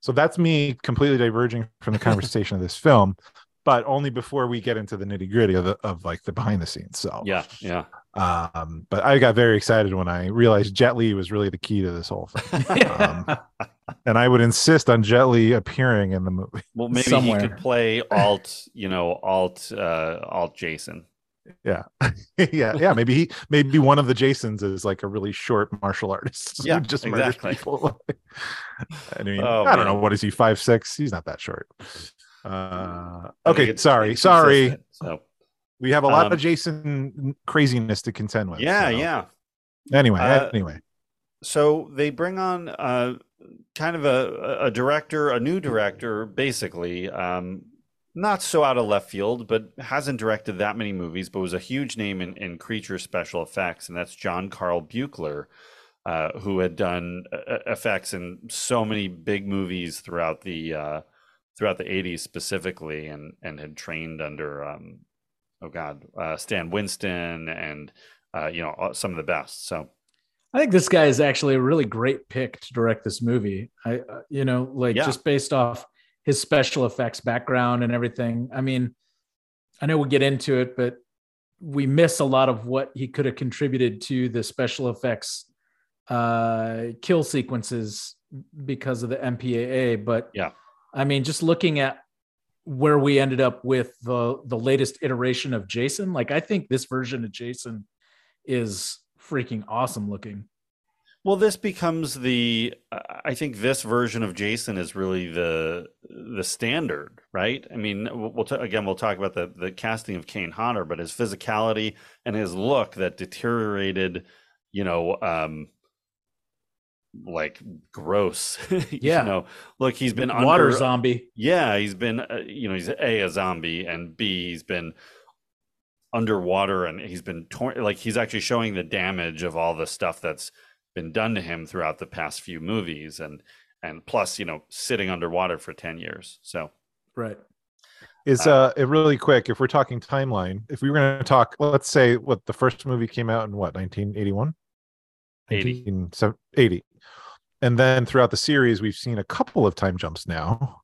So that's me completely diverging from the conversation of this film, but only before we get into the nitty gritty of the, of like the behind the scenes. So Yeah, yeah. um, but I got very excited when I realized Jet Li was really the key to this whole thing, um, and I would insist on Jet Li appearing in the movie. Well, maybe Somewhere. he could play alt, you know, alt, uh, alt Jason. Yeah, yeah, yeah. Maybe he, maybe one of the Jasons is like a really short martial artist. who Yeah, just murders people. I mean, Oh, I don't man. know. What is he? Five six? He's not that short. Uh, okay, sorry, sorry. So We have a lot Um, of Jason craziness to contend with. yeah, so- yeah. Anyway, Uh, anyway, So they bring on uh, kind of a, a director, a new director, basically. Um, not so out of left field, but hasn't directed that many movies, but was a huge name in, in creature special effects, and that's John Carl Buechler, uh, who had done uh, effects in so many big movies throughout the uh, throughout the '80s specifically, and and had trained under um, oh god, uh, Stan Winston, and uh, you know some of the best. So I think this guy is actually a really great pick to direct this movie. I, uh, you know, like Yeah. just based off his special effects background and everything. I mean, I know we'll get into it, but we miss a lot of what he could have contributed to the special effects uh, kill sequences because of the MPAA. But Yeah. I mean, just looking at where we ended up with the the latest iteration of Jason, like I think this version of Jason is freaking awesome looking. Well, this becomes the. I think this version of Jason is really the the standard, right? I mean, we'll, we'll again we'll talk about the the casting of Kane Hodder, but his physicality and his look that deteriorated, you know, um, like gross. Yeah. you know, look, he's been water under, zombie. yeah, he's been, uh, you know, he's a a zombie, and b he's been underwater, and he's been torn. Like he's actually showing the damage of all the stuff that's been done to him throughout the past few movies, and and plus, you know, sitting underwater for ten years. So Right. is uh, it really quick? If we're talking timeline, if we were going to talk, let's say what the first movie came out in what 1981, 80. 1980, and then throughout the series, we've seen a couple of time jumps now,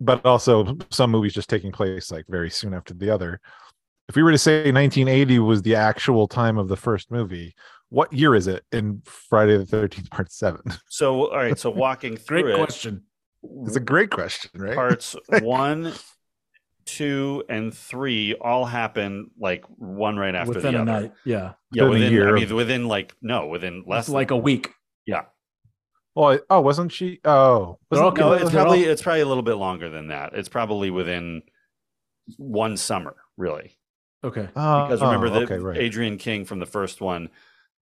but also some movies just taking place like very soon after the other. If we were to say 1980 was the actual time of the first movie, what year is it in Friday the 13th, Part Seven? so all right. So walking Great through it, question. It's a great question, right? parts one, two, and three all happen like one right after Within the a other. night. Yeah. Yeah, Within a within. I mean, within like no, within less It's like a week. yeah. Well, oh, wasn't she? Oh, They're all wasn't- No, They're it's all- probably it's probably a little bit longer than that. It's probably within one summer, really. Okay. Oh, Because remember oh, that okay, right. Adrienne King from the first one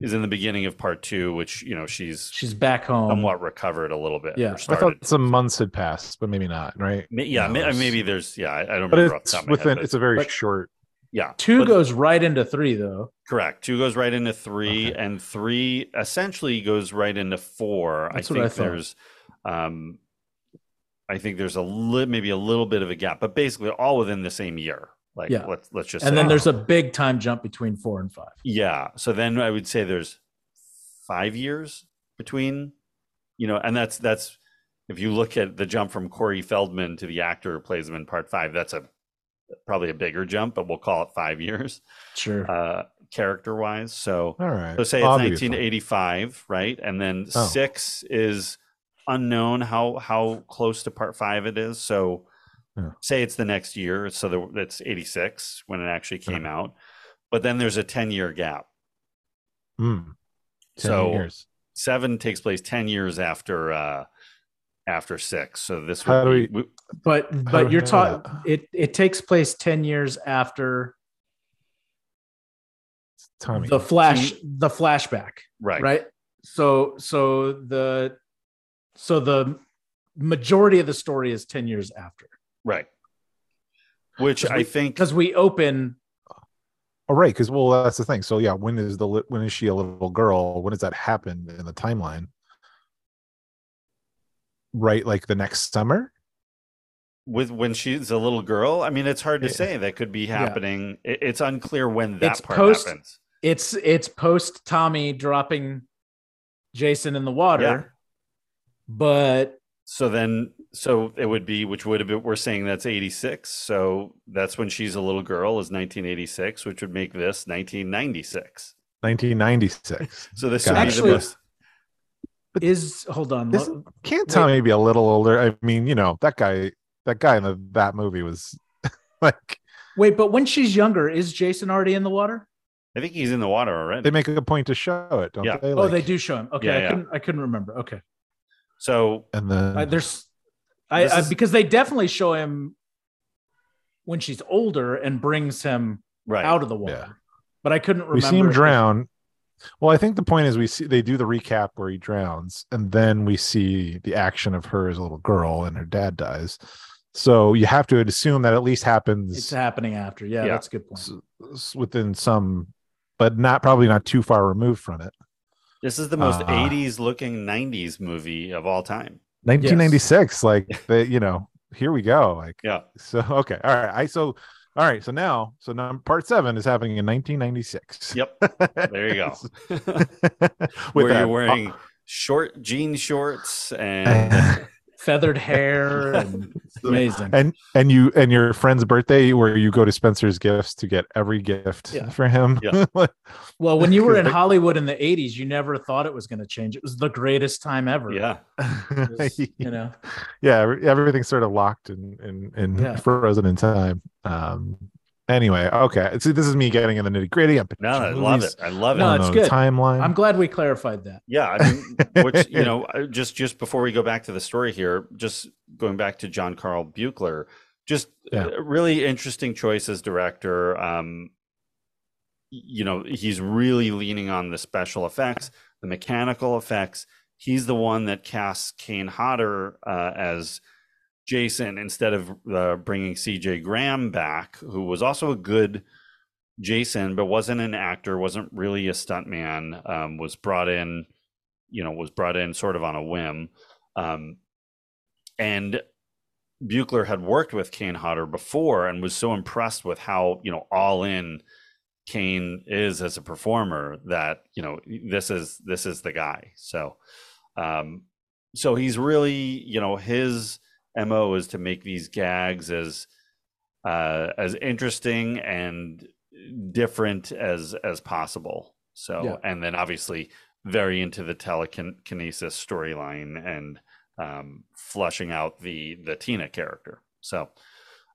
is in the beginning of part two, which you know she's She's back home. somewhat recovered a little bit. Yeah. I I thought some months had passed, but maybe not, right? Yeah, No, maybe there's yeah. I, I don't But remember off the it's top of head, within. but- It's a very but- short. yeah. Two but- goes right into three, though. correct. Two goes right into three, Okay. and three essentially goes right into four. That's I what I think there's, um, I think there's a li- maybe a little bit of a gap, but basically all within the same year. Like Yeah. let's let's just And say. then there's a big time jump between four and five. Yeah. So then I would say there's five years between, you know, and that's that's if you look at the jump from Corey Feldman to the actor who plays him in part five, that's a probably a bigger jump, but we'll call it five years, Sure. uh, character wise. So All right. so say it's I'll give you five. 1985, right? And then Oh. six is unknown how how close to part five it is. So Yeah. say it's the next year, so the, that's 86 when it actually came out. But then there's a 10 year gap. Mm, 10 So years. seven takes place 10 years after uh after six. So this How would do be, we- but but we you're know talking. It it takes place ten years after Tommy. the flash the flashback, right. right? So so the so the majority of the story is ten years after. Right. which I think because we open Oh, right. Because well, that's the thing. So yeah, when is the when is she a little girl? When does that happen in the timeline? Right, like the next summer. with when she's a little girl. I mean, it's hard to Yeah. say. That could be happening. It- It's unclear when that It's part post- happens. it's it's post Tommy dropping Jason in the water, Yeah. but So then, so it would be, which would have been, we're saying that's 86. So that's when she's a little girl is 1986, which would make this 1996. 1996. So this Gotcha. would be Actually- the most, is hold on. This- Can't Wait. Tommy be a little older? I mean, you know, that guy, that guy in the, that movie was like Wait, but when she's younger, is Jason already in the water? I think he's in the water already. they make a point to show it, don't Yeah. they? oh, they do show him. Okay, Yeah, I yeah. couldn't I couldn't remember. Okay, so And then uh, there's I, This I because they definitely show him when she's older and brings him right. out of the water. Yeah. But I couldn't remember. we see him drown. Well, I think the point is we see they do the recap where he drowns, and then we see the action of her as a little girl and her dad dies. So you have to assume that at least happens It's happening after. Yeah, Yeah. that's a good point. s- s- within some, but not probably not too far removed from it. This is the most Uh, 80s looking 90s movie of all time. 1996, like the, you know, here we go. Like Yeah. so, okay, all right. I so all right. So now, so now part seven is happening in 1996. Yep. There you go. Where that- you're wearing short jean shorts and Feathered hair and amazing. and and you and your friend's birthday where you go to Spencer's gifts to get every gift Yeah. for him. Yeah. Well, when you were in Hollywood in the 80s, you never thought it was going to change. It was the greatest time ever. yeah. Was, you know, yeah, everything's sort of locked and and and Yeah. frozen in time. Um. Anyway, okay. See, this is me getting in the nitty gritty. I'm No, I love it. I love it. No, it's good. Timeline. I'm glad we clarified that. Yeah, I mean, which you know, just just before we go back to the story here, just going back to John Carl Buechler, just Yeah. really interesting choice as director. Um, you know, he's really leaning on the special effects, the mechanical effects. He's the one that casts Kane Hodder uh, as Jason instead of uh, bringing C.J. Graham back, who was also a good Jason, but wasn't an actor, wasn't really a stuntman, um, was brought in, you know, was brought in sort of on a whim. Um, and Buechler had worked with Kane Hodder before and was so impressed with how, you know, all in Kane is as a performer that, you know, this is this is the guy. So um so he's really, you know, his MO is to make these gags as uh as interesting and different as as possible. So Yeah. and then obviously very into the telekinesis storyline and um flushing out the the Tina character. So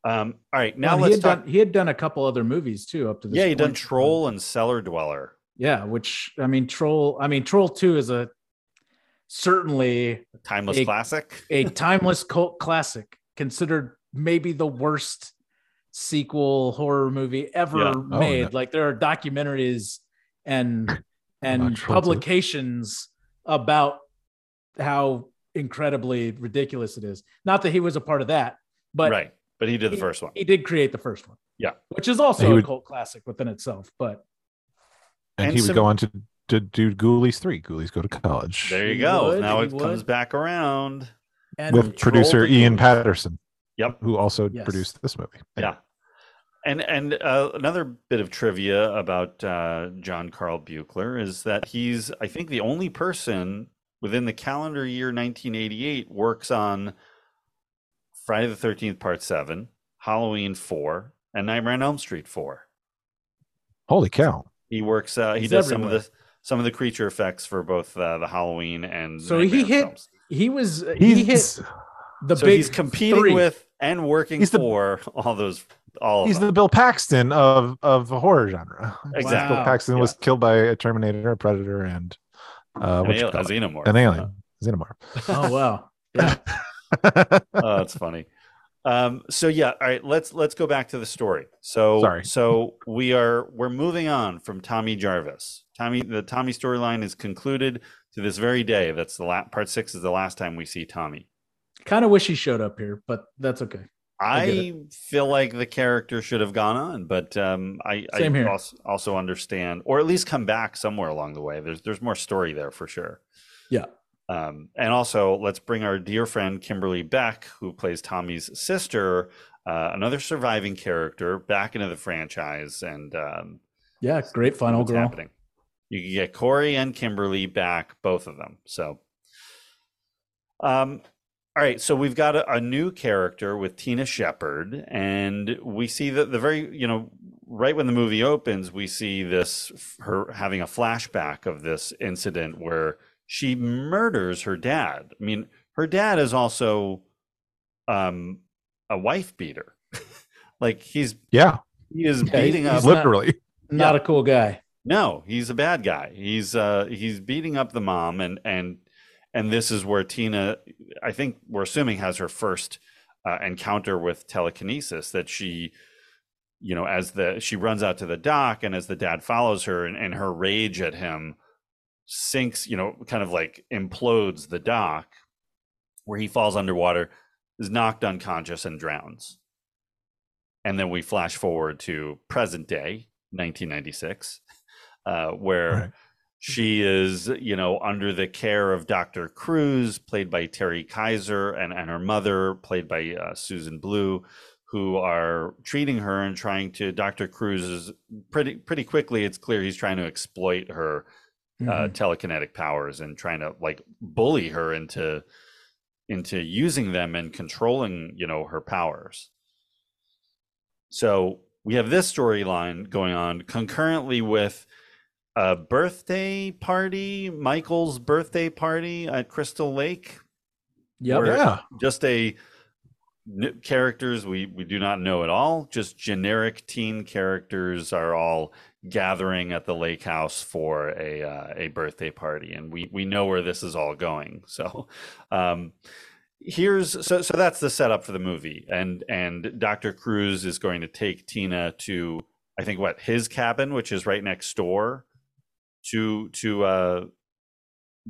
um all right, now Well, he let's had talk done he had done a couple other movies too up to this Yeah, he done. Troll and Cellar Dweller. Yeah, which I mean, Troll. I mean, Troll Two is a certainly Timeless A- classic. a timeless cult classic, considered maybe the worst sequel horror movie ever Yeah. Oh, made. Like there are documentaries and and About Troll 2. publications about how incredibly ridiculous it is. Not that he was a part of that, but right. But he did the he- first one. he did create the first one. Yeah. which is also He a would- cult classic within itself. But and, and he would some- go on to to do Ghoulies three. Ghoulies go to college There you He go. would, now he it comes back around. and with producer Ian Patterson, Yep. who also Yes. produced this movie. Yeah. And and uh, another bit of trivia about uh, John Carl Buechler is that he's, I think, the only person within the calendar year 1988 works on Friday the 13th Part Seven, Halloween Four, and Nightmare on Elm Street Four. Holy cow! He works. Uh, he He's does some of the some of the creature effects for both uh, the Halloween and So he hit films. he was he hit He's the So big he's competing three. with and working He's the- for all those all of he's them. the Bill Paxton of of the horror genre. Exactly. Bill Paxton was killed by a Terminator, a Predator, and uh, An what al- a xenomorph. an alien, xenomorph. Oh wow. Yeah. oh, that's funny. Um, so yeah, all right, let's let's go back to the story. So Sorry. so we are we're moving on from Tommy Jarvis. Tommy the Tommy storyline is concluded to this very day. That's the last part six is the last time we see Tommy. kind of wish he showed up here, but that's okay. I I feel like the character should have gone on, but um, I, I also, also understand, or at least come back somewhere along the way. There's there's more story there for sure. Yeah. Um, and also, let's bring our dear friend Kimberly Beck, who plays Tommy's sister, uh, another surviving character, back into the franchise. And um, Yeah, great final girl. happening. You can get Corey and Kimberly back, both of them. So, um, all right. So we've got a, a new character with Tina Shepard, and we see that the very, you know, right when the movie opens, we see this her having a flashback of this incident where she murders her dad. I mean, her dad is also um, a wife beater. like he's Yeah, he is Yeah, beating he's up not- literally. Not a cool guy. No, he's a bad guy. He's uh he's beating up the mom and and and this is where Tina I think we're assuming has her first uh, encounter with telekinesis that she you know as the she runs out to the dock and as the dad follows her and, and her rage at him sinks, you know, kind of like implodes the dock where he falls underwater, is knocked unconscious and drowns. And then we flash forward to present day, 1996, uh, where Right. she is, you know, under the care of Dr. Crews, played by Terry Kiser, and, and her mother, played by uh, Susan Blu, who are treating her and trying to. Dr. Crews is pretty pretty quickly. It's clear he's trying to exploit her uh, Mhm. telekinetic powers and trying to like bully her into into using them and controlling you know her powers so we have this storyline going on concurrently with a birthday party michael's birthday party at crystal lake Yep. Yeah. just a n- characters we we do not know at all just generic teen characters are all gathering at the lake house for a uh, a birthday party and we we know where this is all going so um here's so so that's the setup for the movie and and Dr. Crews is going to take Tina to I think what his cabin which is right next door to to uh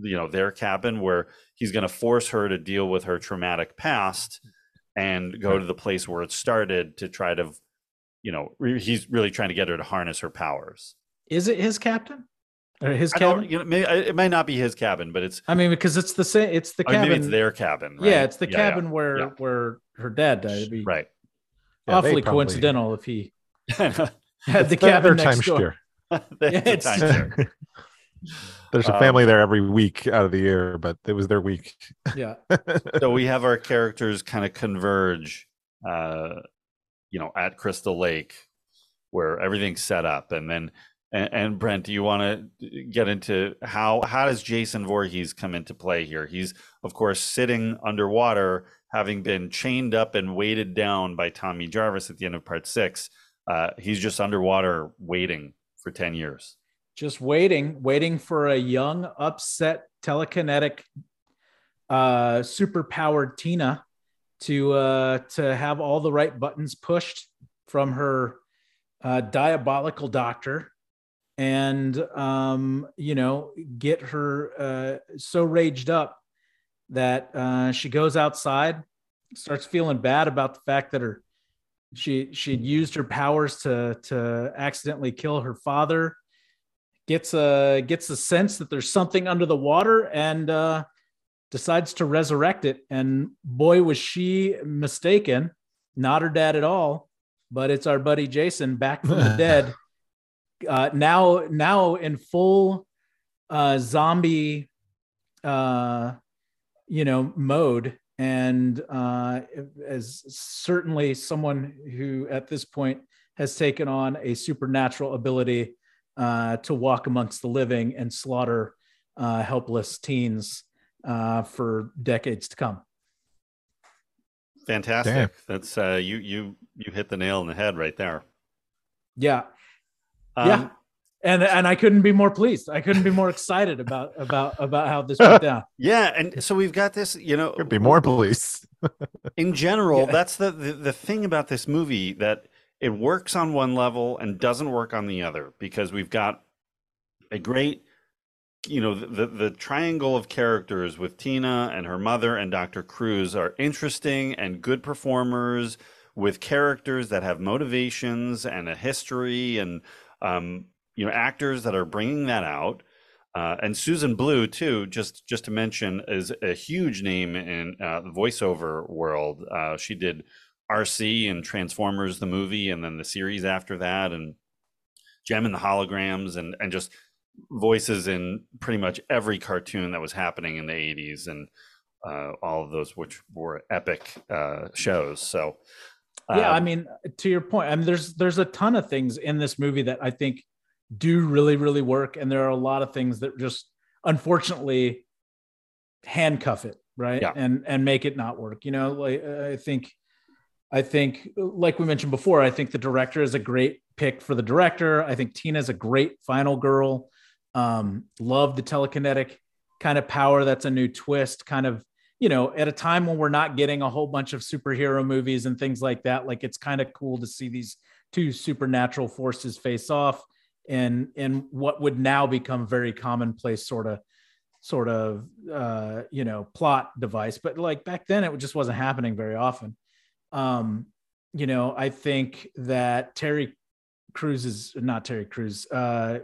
you know their cabin where he's going to force her to deal with her traumatic past and go to the place where it started to try to you know re- he's really trying to get her to harness her powers Is it his captain? Or his I cabin? you know, may, it might not be his cabin but it's I mean, because it's the same. It's the I mean, cabin. maybe it's their cabin right? Yeah, it's the Yeah, yeah. cabin where yeah. where her dad died. Be right Yeah, they awfully probably- coincidental if he had the cabin their next door. timeshare. Yeah, it's- timeshare. There's a Um, family there every week out of the year, but it was their week. Yeah. so we have our characters kind of converge uh you know at crystal lake where everything's set up and then and, and brent do you want to get into how how does jason Voorhees come into play here he's of course sitting underwater having been chained up and weighted down by tommy jarvis at the end of part six uh he's just underwater waiting for 10 years. Just waiting, waiting for a young, upset, telekinetic, uh, super powered Tina to uh, to have all the right buttons pushed from her uh, diabolical doctor, and um, you know, get her uh, so raged up that uh, she goes outside, starts feeling bad about the fact that her she she'd used her powers to to accidentally kill her father gets a gets a sense that there's something under the water and uh, decides to resurrect it. And boy, was she mistaken! Not her dad at all, but it's our buddy Jason back from the dead. Uh, now, now in full uh, zombie, uh, you know, mode, and uh, as certainly someone who at this point has taken on a supernatural ability uh, to walk amongst the living and slaughter uh, helpless teens uh, for decades to come. fantastic Damn. that's uh you you you hit the nail on the head right there Yeah, um, yeah, and and I couldn't be more pleased. I couldn't be more excited about about about how this went down. yeah and so we've got this you know Could be more police. in general Yeah. that's the, the the thing about this movie that it works on one level and doesn't work on the other because we've got a great you know the the triangle of characters with Tina and her mother and Dr. Crews are interesting and good performers with characters that have motivations and a history and um, you know actors that are bringing that out uh, and Susan Blu too. Just just to mention, is a huge name in uh, the voiceover world. Uh, she did Arcee and Transformers the movie, and then the series after that, and Jem and the Holograms, and and just voices in pretty much every cartoon that was happening in the '80s, and uh, all of those which were epic uh, shows. So. yeah, I um, mean, to your point, I mean, there's there's a ton of things in this movie that I think do really really work, and there are a lot of things that just unfortunately handcuff it, right? Yeah. And and make it not work. You know, like I think, I think, like we mentioned before, I think the director is a great pick for the director. I think Tina's a great final girl. Um, love the telekinetic kind of power. That's a new twist, kind of you know, at a time when we're not getting a whole bunch of superhero movies and things like that, like it's kind of cool to see these two supernatural forces face off and in what would now become very commonplace sort of sort of uh you know plot device but like back then it just wasn't happening very often um you know i think that terry Crews is not terry Crews. uh,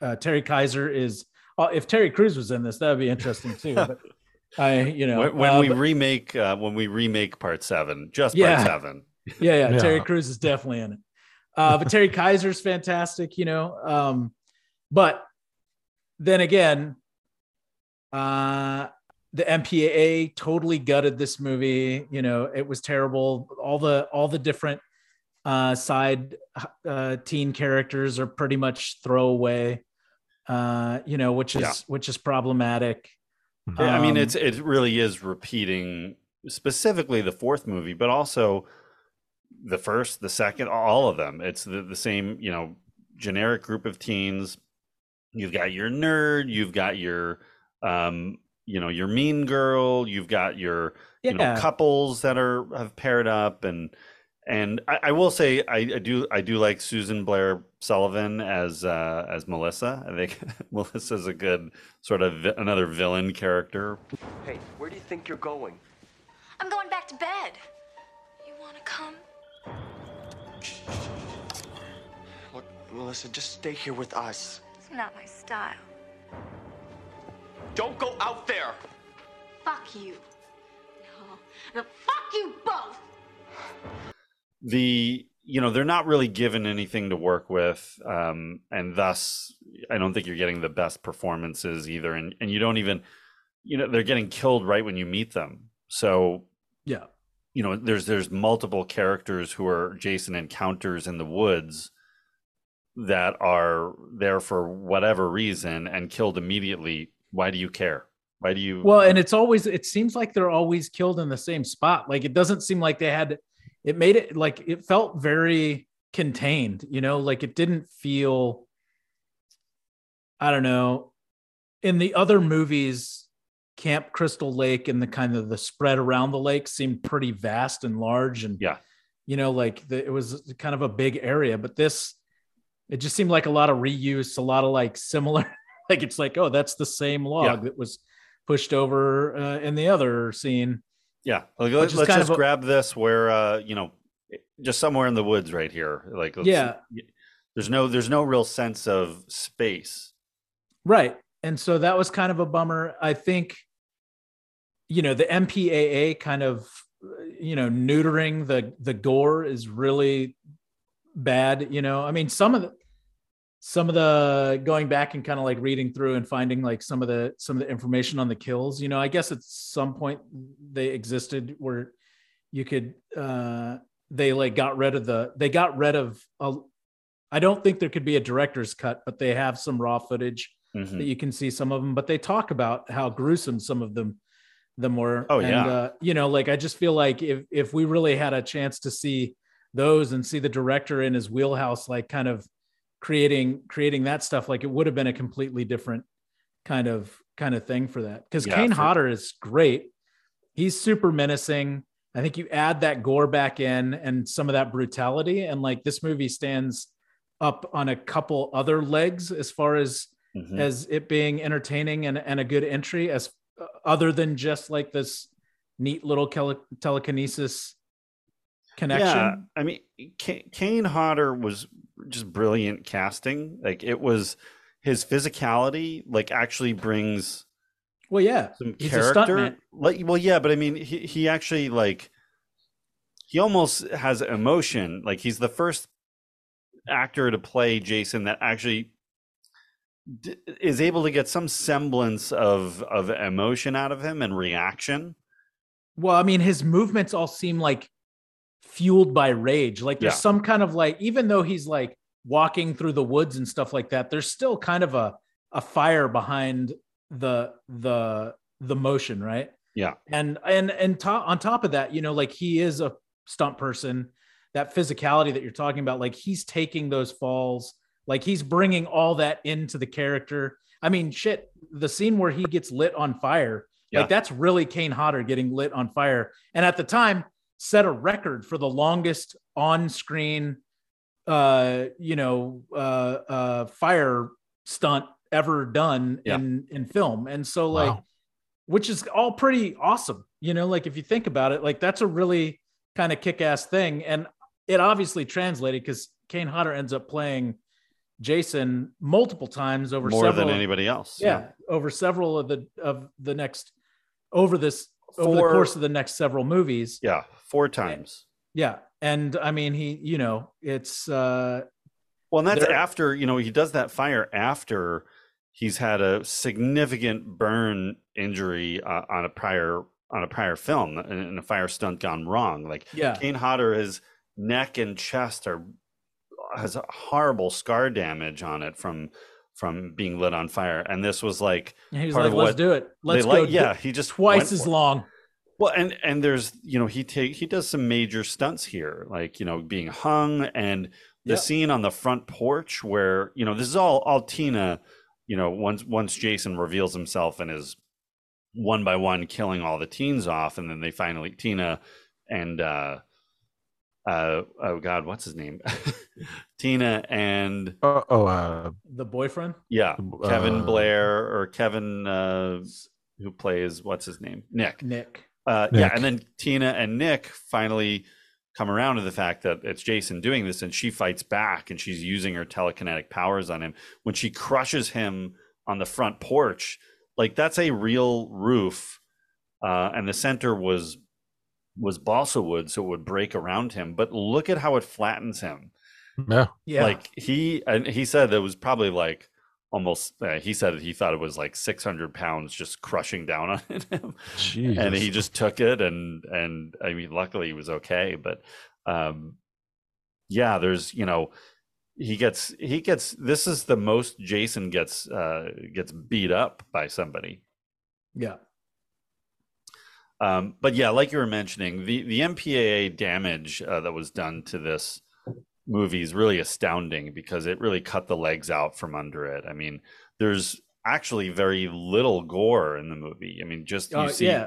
uh terry kiser is uh, if terry Crews was in this that would be interesting too but i you know when, when uh, we but- remake uh, when we remake part seven, just Yeah. part seven. yeah, yeah, Yeah. Terry Crews is definitely in it. Uh, but Terry Kiser's fantastic, you know. Um, but then again, uh, the MPAA totally gutted this movie. You know, it was terrible. All the all the different uh, side uh, teen characters are pretty much throwaway. Uh, you know, which is Yeah. which is problematic. Yeah, I mean, Um, it's it really is repeating specifically the fourth movie, but also the first, the second, all of them. It's the, the same, you know, generic group of teens. You've got your nerd, you've got your, um, you know, your mean girl, you've got your, you know, couples that are have paired up, and and I, I will say I, I do I do like Susan Blair Sullivan as uh, as Melissa. I think Melissa's a good sort of vi- another villain character. Hey, where do you think you're going? I'm going back to bed. You want to come? Look, Melissa, just stay here with us. It's not my style. Don't go out there! Fuck you. No. No, fuck you both! the you know they're not really given anything to work with um and thus i don't think you're getting the best performances either and and you don't even you know they're getting killed right when you meet them so Yeah. You know there's there's multiple characters who are jason encounters in the woods that are there for whatever reason and killed immediately why do you care why do you Well, and it's always it seems like they're always killed in the same spot. Like it doesn't seem like they had it made it like it felt very contained, you know, like it didn't feel I don't know. In the other movies, Camp Crystal Lake and the kind of the spread around the lake seemed pretty vast and large and Yeah. you know, like the, it was kind of a big area, but this it just seemed like a lot of reuse, a lot of like similar like it's like, oh, that's the same log Yeah. that was pushed over uh, in the other scene. Yeah, like, let's, let's just a- grab this where uh, you know, just somewhere in the woods right here. Like, Yeah. there's no there's no real sense of space. Right. And so that was kind of a bummer. I think, you know, the MPAA kind of, you know, neutering the the gore is really bad. You know, I mean, some of the some of the going back and kind of like reading through and finding like some of the some of the information on the kills. You know, I guess at some point they existed where you could uh they like got rid of the they got rid of a, I don't think there could be a director's cut, but they have some raw footage Mhm. that you can see some of them, but they talk about how gruesome some of them them more Oh, and, yeah. uh, you know, like I just feel like if if we really had a chance to see those and see the director in his wheelhouse, like kind of creating creating that stuff, like it would have been a completely different kind of kind of thing for that. Because Yeah, Kane for- Hodder is great. He's super menacing. I think you add that gore back in and some of that brutality, and like this movie stands up on a couple other legs as far as Mhm. as it being entertaining and, and a good entry as other than just like this neat little tele- telekinesis connection. Yeah, I mean, K- Kane Hodder was just brilliant casting. Like it was his physicality, like actually brings Well, yeah, some he's character. Like, well, yeah, but I mean, he he actually like he almost has emotion. Like he's the first actor to play Jason that actually d- is able to get some semblance of of emotion out of him and reaction. Well, I mean, his movements all seem like fueled by rage. Like there's Yeah. some kind of like, even though he's like walking through the woods and stuff like that, there's still kind of a a fire behind the the the motion, right? Yeah. And and and to, on top of that, you know, like he is a stunt person. That physicality that you're talking about, like he's taking those falls, like he's bringing all that into the character. I mean, shit, the scene where he gets lit on fire, Yeah. like that's really Kane Hodder getting lit on fire. And at the time, set a record for the longest on-screen, uh, you know, uh, uh, fire stunt ever done Yeah. in in film. And so, like, Wow. which is all pretty awesome. You know, like if you think about it, like that's a really kind of kick-ass thing, and it obviously translated because Kane Hodder ends up playing Jason multiple times over more several than anybody else. yeah, over several of the of the next over this over the course of the next several movies. Yeah, four times. Yeah. And I mean he, you know, it's uh Well, and that's after, you know, he does that fire after he's had a significant burn injury uh, on a prior on a prior film and and a fire stunt gone wrong. Like yeah. Kane Hodder, his neck and chest are has a horrible scar damage on it from from being lit on fire. And this was like And he part like, of let's what do it. Let's go like. Yeah, he just twice as it. long. Well, and and there's you know he take he does some major stunts here, like you know being hung and the Yep. scene on the front porch where you know this is all all Tina, you know once once Jason reveals himself and is one by one killing all the teens off, and then they finally Tina and uh uh oh god what's his name Tina and Oh, oh uh, The boyfriend? yeah Kevin Uh, Blair or Kevin uh who plays what's his name Nick Nick. uh, yeah, and then Tina and Nick finally come around to the fact that it's Jason doing this, and she fights back, and she's using her telekinetic powers on him. When she crushes him on the front porch, like that's a real roof, uh, and the center was was balsa wood, so it would break around him. But look at how it flattens him. yeah. Yeah. Like he and he said it was probably like almost. Uh, he said he thought it was like six hundred pounds just crushing down on him Jesus. and he just took it and and i mean luckily he was okay but um yeah there's you know he gets he gets this is the most jason gets uh gets beat up by somebody yeah. Um but yeah like you were mentioning the the mpaa damage uh, that was done to this movie is really astounding because it really cut the legs out from under it i mean there's actually very little gore in the movie i mean just you Uh, see yeah.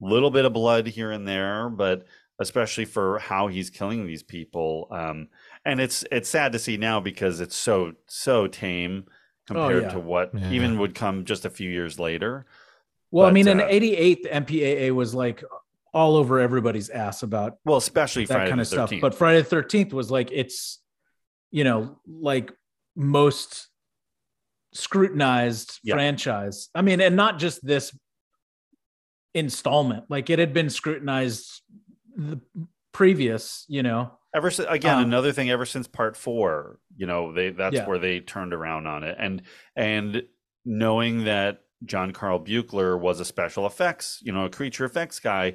little bit of blood here and there, but especially for how he's killing these people. Um, and it's it's sad to see now because it's so so tame compared Oh, yeah. to what Yeah. even would come just a few years later. Well, I But, mean, in uh, '88, the MPAA was like all over everybody's ass about Well, especially that Friday kind of stuff. But Friday the Thirteenth was like it's, you know, like most scrutinized Yeah. franchise. I mean, and not just this installment. Like it had been scrutinized the previous, you know. ever since again um, another thing ever since part four you know they that's Yeah. where they turned around on it and and knowing that john carl buechler was a special effects you know a creature effects guy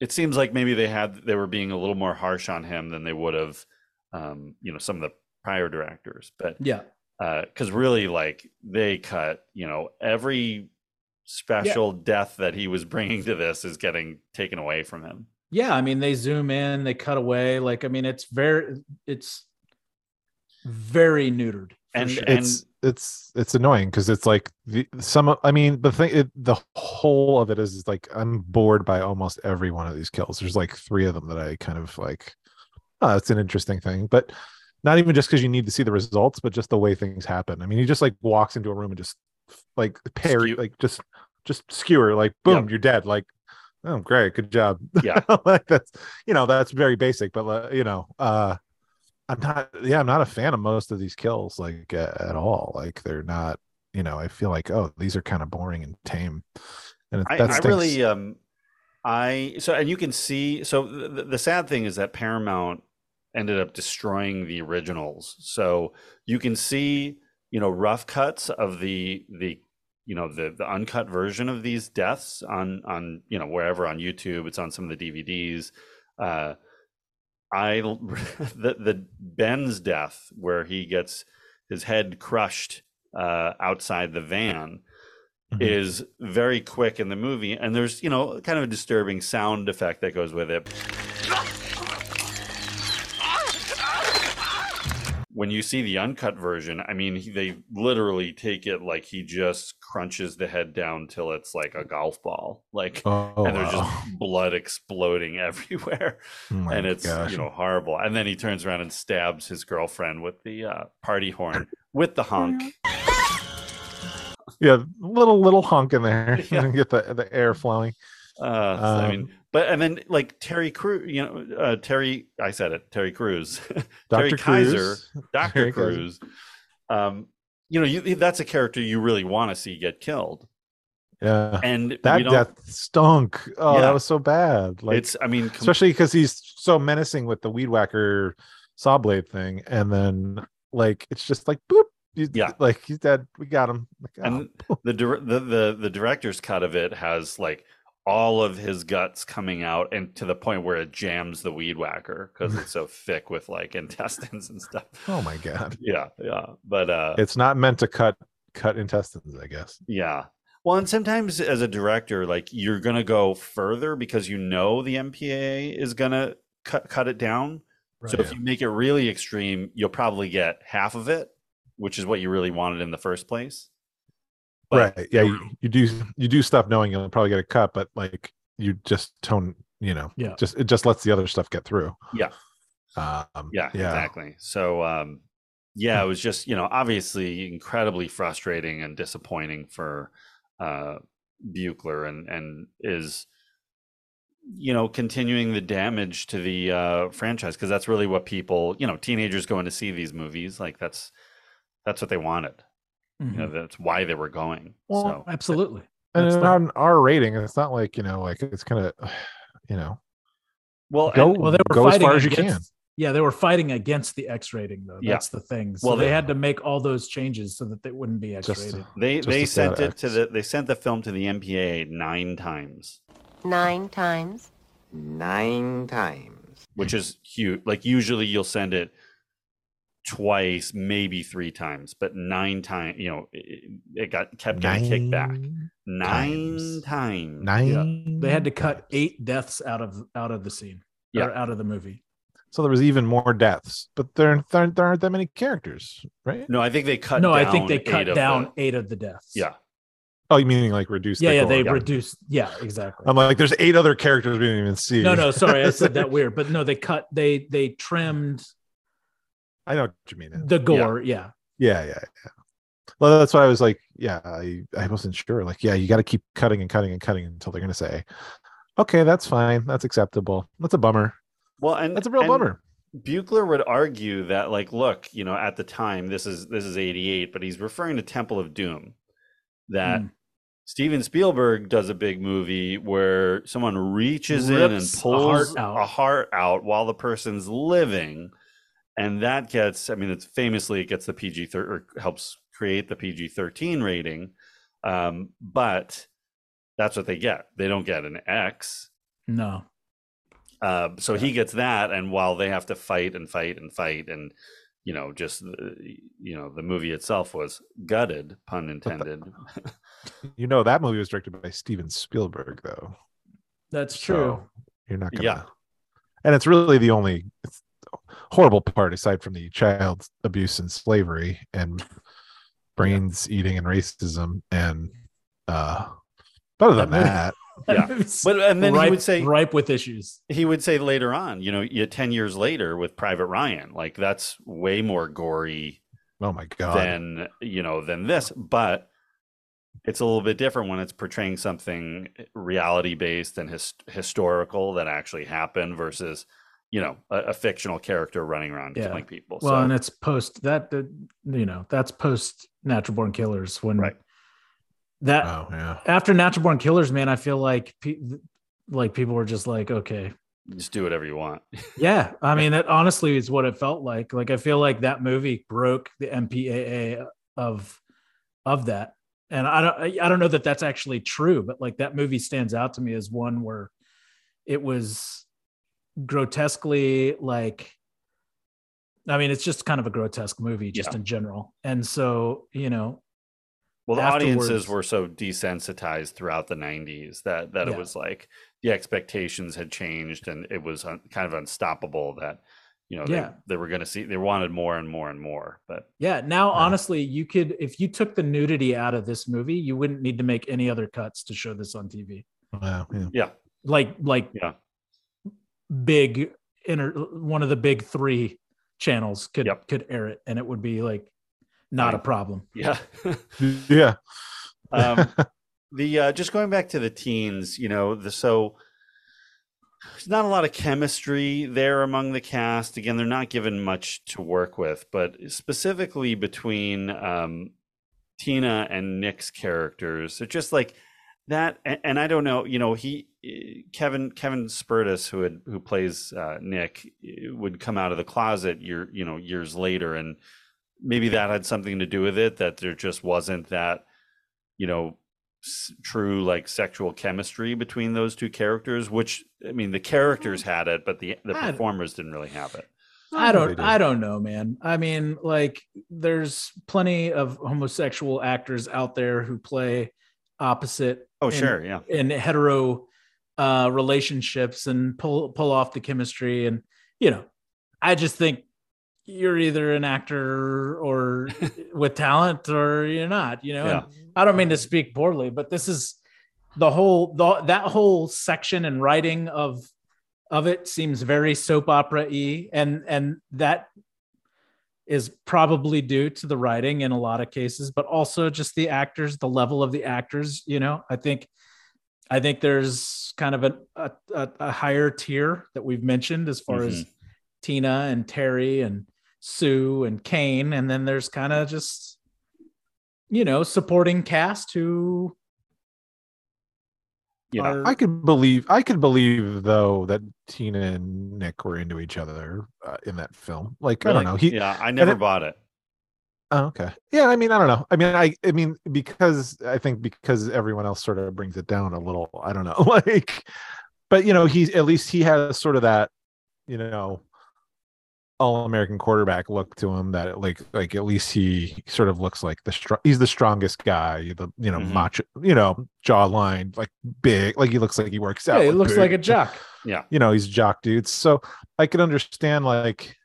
it seems like maybe they had they were being a little more harsh on him than they would have um you know some of the prior directors but Yeah. because really like they cut you know every special death that he was bringing to this is getting taken away from him Yeah, I mean they zoom in, they cut away. Like I mean, it's very, it's very neutered. For And- sure. and- it's it's it's annoying because it's like the some i mean the thing it, the whole of it is, is like i'm bored by almost every one of these kills there's like three of them that i kind of like oh it's an interesting thing but not even just because you need to see the results but just the way things happen i mean he just like walks into a room and just like parry Skew- like just just skewer like boom Yep. you're dead like Oh, great, good job. Yeah. like that's you know that's very basic, but uh, you know, uh, I'm not. Yeah, I'm not a fan of most of these kills, like uh, at all. Like they're not. You know, I feel like oh, these are kind of boring and tame. And I, I really um I so and you can see so the, the sad thing is that Paramount ended up destroying the originals. So you can see, you know, rough cuts of the the you know the the uncut version of these deaths on on you know wherever on YouTube. It's on some of the DVDs. Uh, I the the Ben's death where he gets his head crushed uh, outside the van Mhm. is very quick in the movie, and there's you know kind of a disturbing sound effect that goes with it. When you see the uncut version, I mean, he- they literally take it like he just crunches the head down till it's like a golf ball, like, Oh, and there's wow. just blood exploding everywhere Oh and it's gosh. you know horrible. And then he turns around and stabs his girlfriend with the uh, party horn with the honk. yeah, little little honk in there. Yeah. Get the the air flowing. Uh, so, I mean, Um, but and then like Terry Crews, you know, uh, Terry, I said it, Terry Crews, Terry Dr. Kiser, Crews. Doctor. Crews. Um, you know, you, that's a character you really want to see get killed, Yeah. and That death stunk. Oh, Yeah. that was so bad. Like it's. I mean, com- especially because he's so menacing with the weed whacker saw blade thing, and then like it's just like boop. He's, Yeah. like he's dead. We got him. Like, oh. and the, the the the director's cut of it has like all of his guts coming out and to the point where it jams the weed whacker because it's so thick with like intestines and stuff oh my god, yeah yeah but uh it's not meant to cut cut intestines. I guess. yeah well and sometimes as a director like you're gonna go further because you know the mpa is gonna cut cut it down so Right. if you make it really extreme you'll probably get half of it which is what you really wanted in the first place But- right. Yeah. You, you do you do stuff knowing you'll probably get a cut, but like you just tone. You know. Yeah. Just it just lets the other stuff get through. Yeah. Um, yeah, exactly so um yeah it was just you know obviously incredibly frustrating and disappointing for uh buechler and and is you know continuing the damage to the uh franchise because that's really what people you know teenagers going to see these movies like that's that's what they wanted Mhm. you know that's why they were going Well, so Absolutely. And That's it's the- not an R rating. It's not like you know, like it's kind of, you know, well go and- Well, they were go as fighting far as you against, can. Yeah, they were fighting against the X rating though. Yeah. That's the thing. So Well, they, they- had to make all those changes so that they wouldn't be X Just rated. they just they to stay out sent of it to the they sent the film to the mpa nine times Nine times. Nine times. which is huge. Like usually you'll send it twice, maybe three times, but nine times, you know, it, it got kept getting kicked back nine times. times. Nine. They had to cut eight deaths out of out of the scene. Yeah. Or out of the movie. So there was even more deaths, but there, there, there aren't that many characters, right? No, I think they cut. no, I think down they eight cut of down the- eight of the deaths. yeah, Oh, you meaning like reduced? Yeah, the yeah, they yeah. reduced. Yeah, exactly. I'm like, there's eight other characters we didn't even see. no, no, sorry, I said that weird, but no, they cut. They they trimmed I know what you mean. the gore. Yeah, Yeah, yeah, yeah. Well, that's why I was like, yeah, I, I wasn't sure. Like, yeah, you got to keep cutting and cutting and cutting until they're gonna say, okay, that's fine, that's acceptable. That's a bummer. well, and That's a real and bummer. Buechler would argue that, like, look, you know, at the time, this is this is '88, but he's referring to Temple of Doom. That Mm. Steven Spielberg does a big movie where someone reaches in and Rips a pulls heart out. a heart out while the person's living, and that gets, I mean, it's famously it gets the PG thir- or helps create the PG thirteen rating, um, but that's what they get. They don't get an X. no, Uh, so he gets that, and while they have to fight and fight and fight, and you know, just the, you know, the movie itself was gutted, pun intended. You know that movie was directed by Steven Spielberg, though. that's true. So you're not gonna. Yeah. And it's really the only it's horrible part, aside from the child abuse and slavery and brains eating and racism, and uh, other than That Yeah. But and then ripe, he would say ripe with issues. he would say later on, you know, ten years later with Private Ryan, like that's way more gory oh my god, than you know than this. But it's a little bit different when it's portraying something reality based and his, historical that actually happened versus you know a, a fictional character running around Yeah. killing people Well, so and it's post that, that you know that's post Natural Born Killers when Right. that Oh yeah. after Natural Born Killers, man, I feel like pe- like people were just like, okay, just do whatever you want yeah. I mean, that honestly is what it felt like. Like I feel like that movie broke the MPAA of of that, and I don't I don't know that that's actually true, but like that movie stands out to me as one where it was grotesquely like. I mean, it's just kind of a grotesque movie, just Yeah. in general, and so you know, Well, the afterwards- audiences were so desensitized throughout the 90s that that Yeah. it was like the expectations had changed and it was un, kind of unstoppable that you know Yeah. they, they were going to see they wanted more and more and more but Yeah. Now, honestly, you could, if you took the nudity out of this movie, you wouldn't need to make any other cuts to show this on TV. Wow, yeah. yeah Like, like yeah big inner one of the big three channels could Yep. could air it, and it would be like not a problem. yeah Yeah. um, the uh, just going back to the teens, you know, the so there's not a lot of chemistry there among the cast. Again, they're not given much to work with, but specifically between um, Tina and Nick's characters, they're just like that. And, and I don't know, you know, he Kevin Kevin Spirtas, who had who plays uh, Nick, would come out of the closet year, you know, years later, and maybe that had something to do with it that there just wasn't that you know s- true like sexual chemistry between those two characters which i mean the characters had it but the the performers didn't really have it I don't. I don't know, man. I mean, like, there's plenty of homosexual actors out there who play opposite oh in- sure yeah in hetero uh relationships and pull pull off the chemistry and you know i just think you're either an actor or with talent or you're not you know Yeah. i don't mean to speak poorly but this is the whole the, that whole section and writing of of it seems very soap opera y and and that is probably due to the writing in a lot of cases but also just the actors the level of the actors you know? I think i think there's kind of a a, a, higher tier that we've mentioned as far as mm-hmm. tina and terry and sue and kane and then there's kind of just you know supporting cast who yeah are I could believe I could believe though that Tina and Nick were into each other uh, in that film. Like I don't know. He yeah i never bought it Oh, okay. Yeah, I mean, I don't know. I mean, I I mean because I think because everyone else sort of brings it down a little. I don't know. Like but you know, he's at least he has sort of that, you know, all American quarterback look to him that like like at least he sort of looks like the str- he's the strongest guy, the you know, Mhm. macho, you know, jawline, like big, like he looks like he works out. yeah, with looks big- like a jock yeah you know he's jock dudes so i could understand like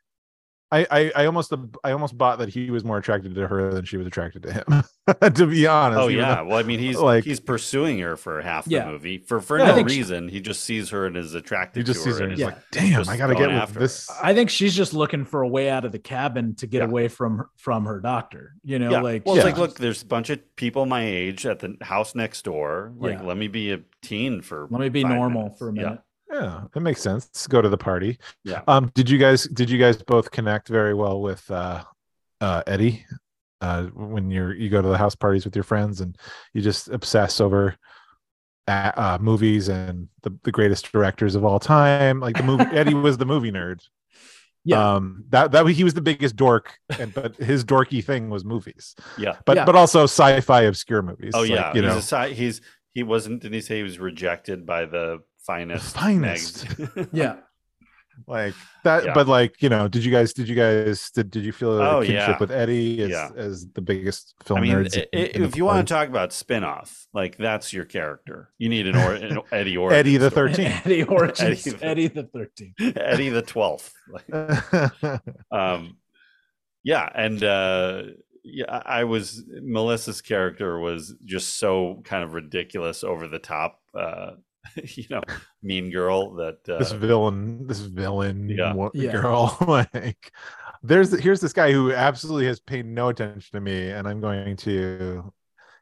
I, I i almost i almost bought that he was more attracted to her than she was attracted to him to be honest oh yeah though- well i mean he's like- he's pursuing her for half the Yeah. movie for for Yeah, no think she- reason he just sees her and is attracted he just to sees her and and he's is Yeah. like damn just i gotta get with after her. this I think she's just looking for a way out of the cabin to get Yeah. away from her- from her doctor. You know, yeah. like well, it's Yeah. like, look, there's a bunch of people my age at the house next door. Like, Yeah. let me be a teen for. let me be normal minutes. for a Yeah. minute. Yeah it makes sense go to the party Yeah. um did you guys did you guys both connect very well with uh uh eddie uh when you're you go to the house parties with your friends and you just obsess over uh, uh movies and the, the greatest directors of all time like the movie eddie was the movie nerd Yeah. um that that he was the biggest dork and but his dorky thing was movies Yeah. but Yeah. but also sci-fi obscure movies Oh like, yeah. you he's know a sci- he's he wasn't. Didn't he say he was rejected by the finest? finest. yeah. like that Yeah. but like you know did you guys did you guys did, did you feel a Oh, kinship yeah. with eddie as, Yeah. as the biggest film I mean, nerds i- in- i- in if you want to talk about spin-off, like that's your character. You need an, or, an Eddie origin Eddie the 13th. Eddie Origins, Eddie Eddie, the- the Thirteenth. Eddie the twelfth. Like, um yeah and uh yeah i I was melissa's character was just so kind of ridiculous over the top uh you know mean girl that uh this villain this villain Yeah. wo- Yeah. girl like there's here's this guy who absolutely has paid no attention to me and i'm going to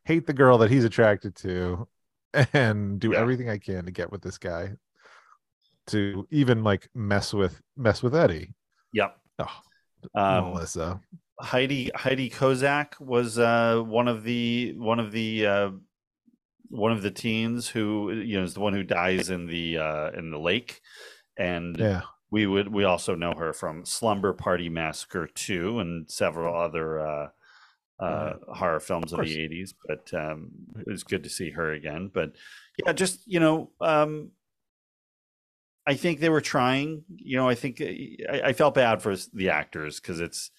hate the girl that he's attracted to and do Yeah. everything I can to get with this guy to even like mess with mess with Eddie. Yep. Oh, Um, Melissa. Heidi Heidi Kozak was uh, one of the one of the uh, one of the teens who you know is the one who dies in the uh, in the lake, and Yeah. we would we also know her from Slumber Party Massacre two and several other uh, uh, horror films of, Of the eighties. But um, it was good to see her again. But yeah, just you know. Um, I think they were trying. You know, I think I, I felt bad for the actors because it's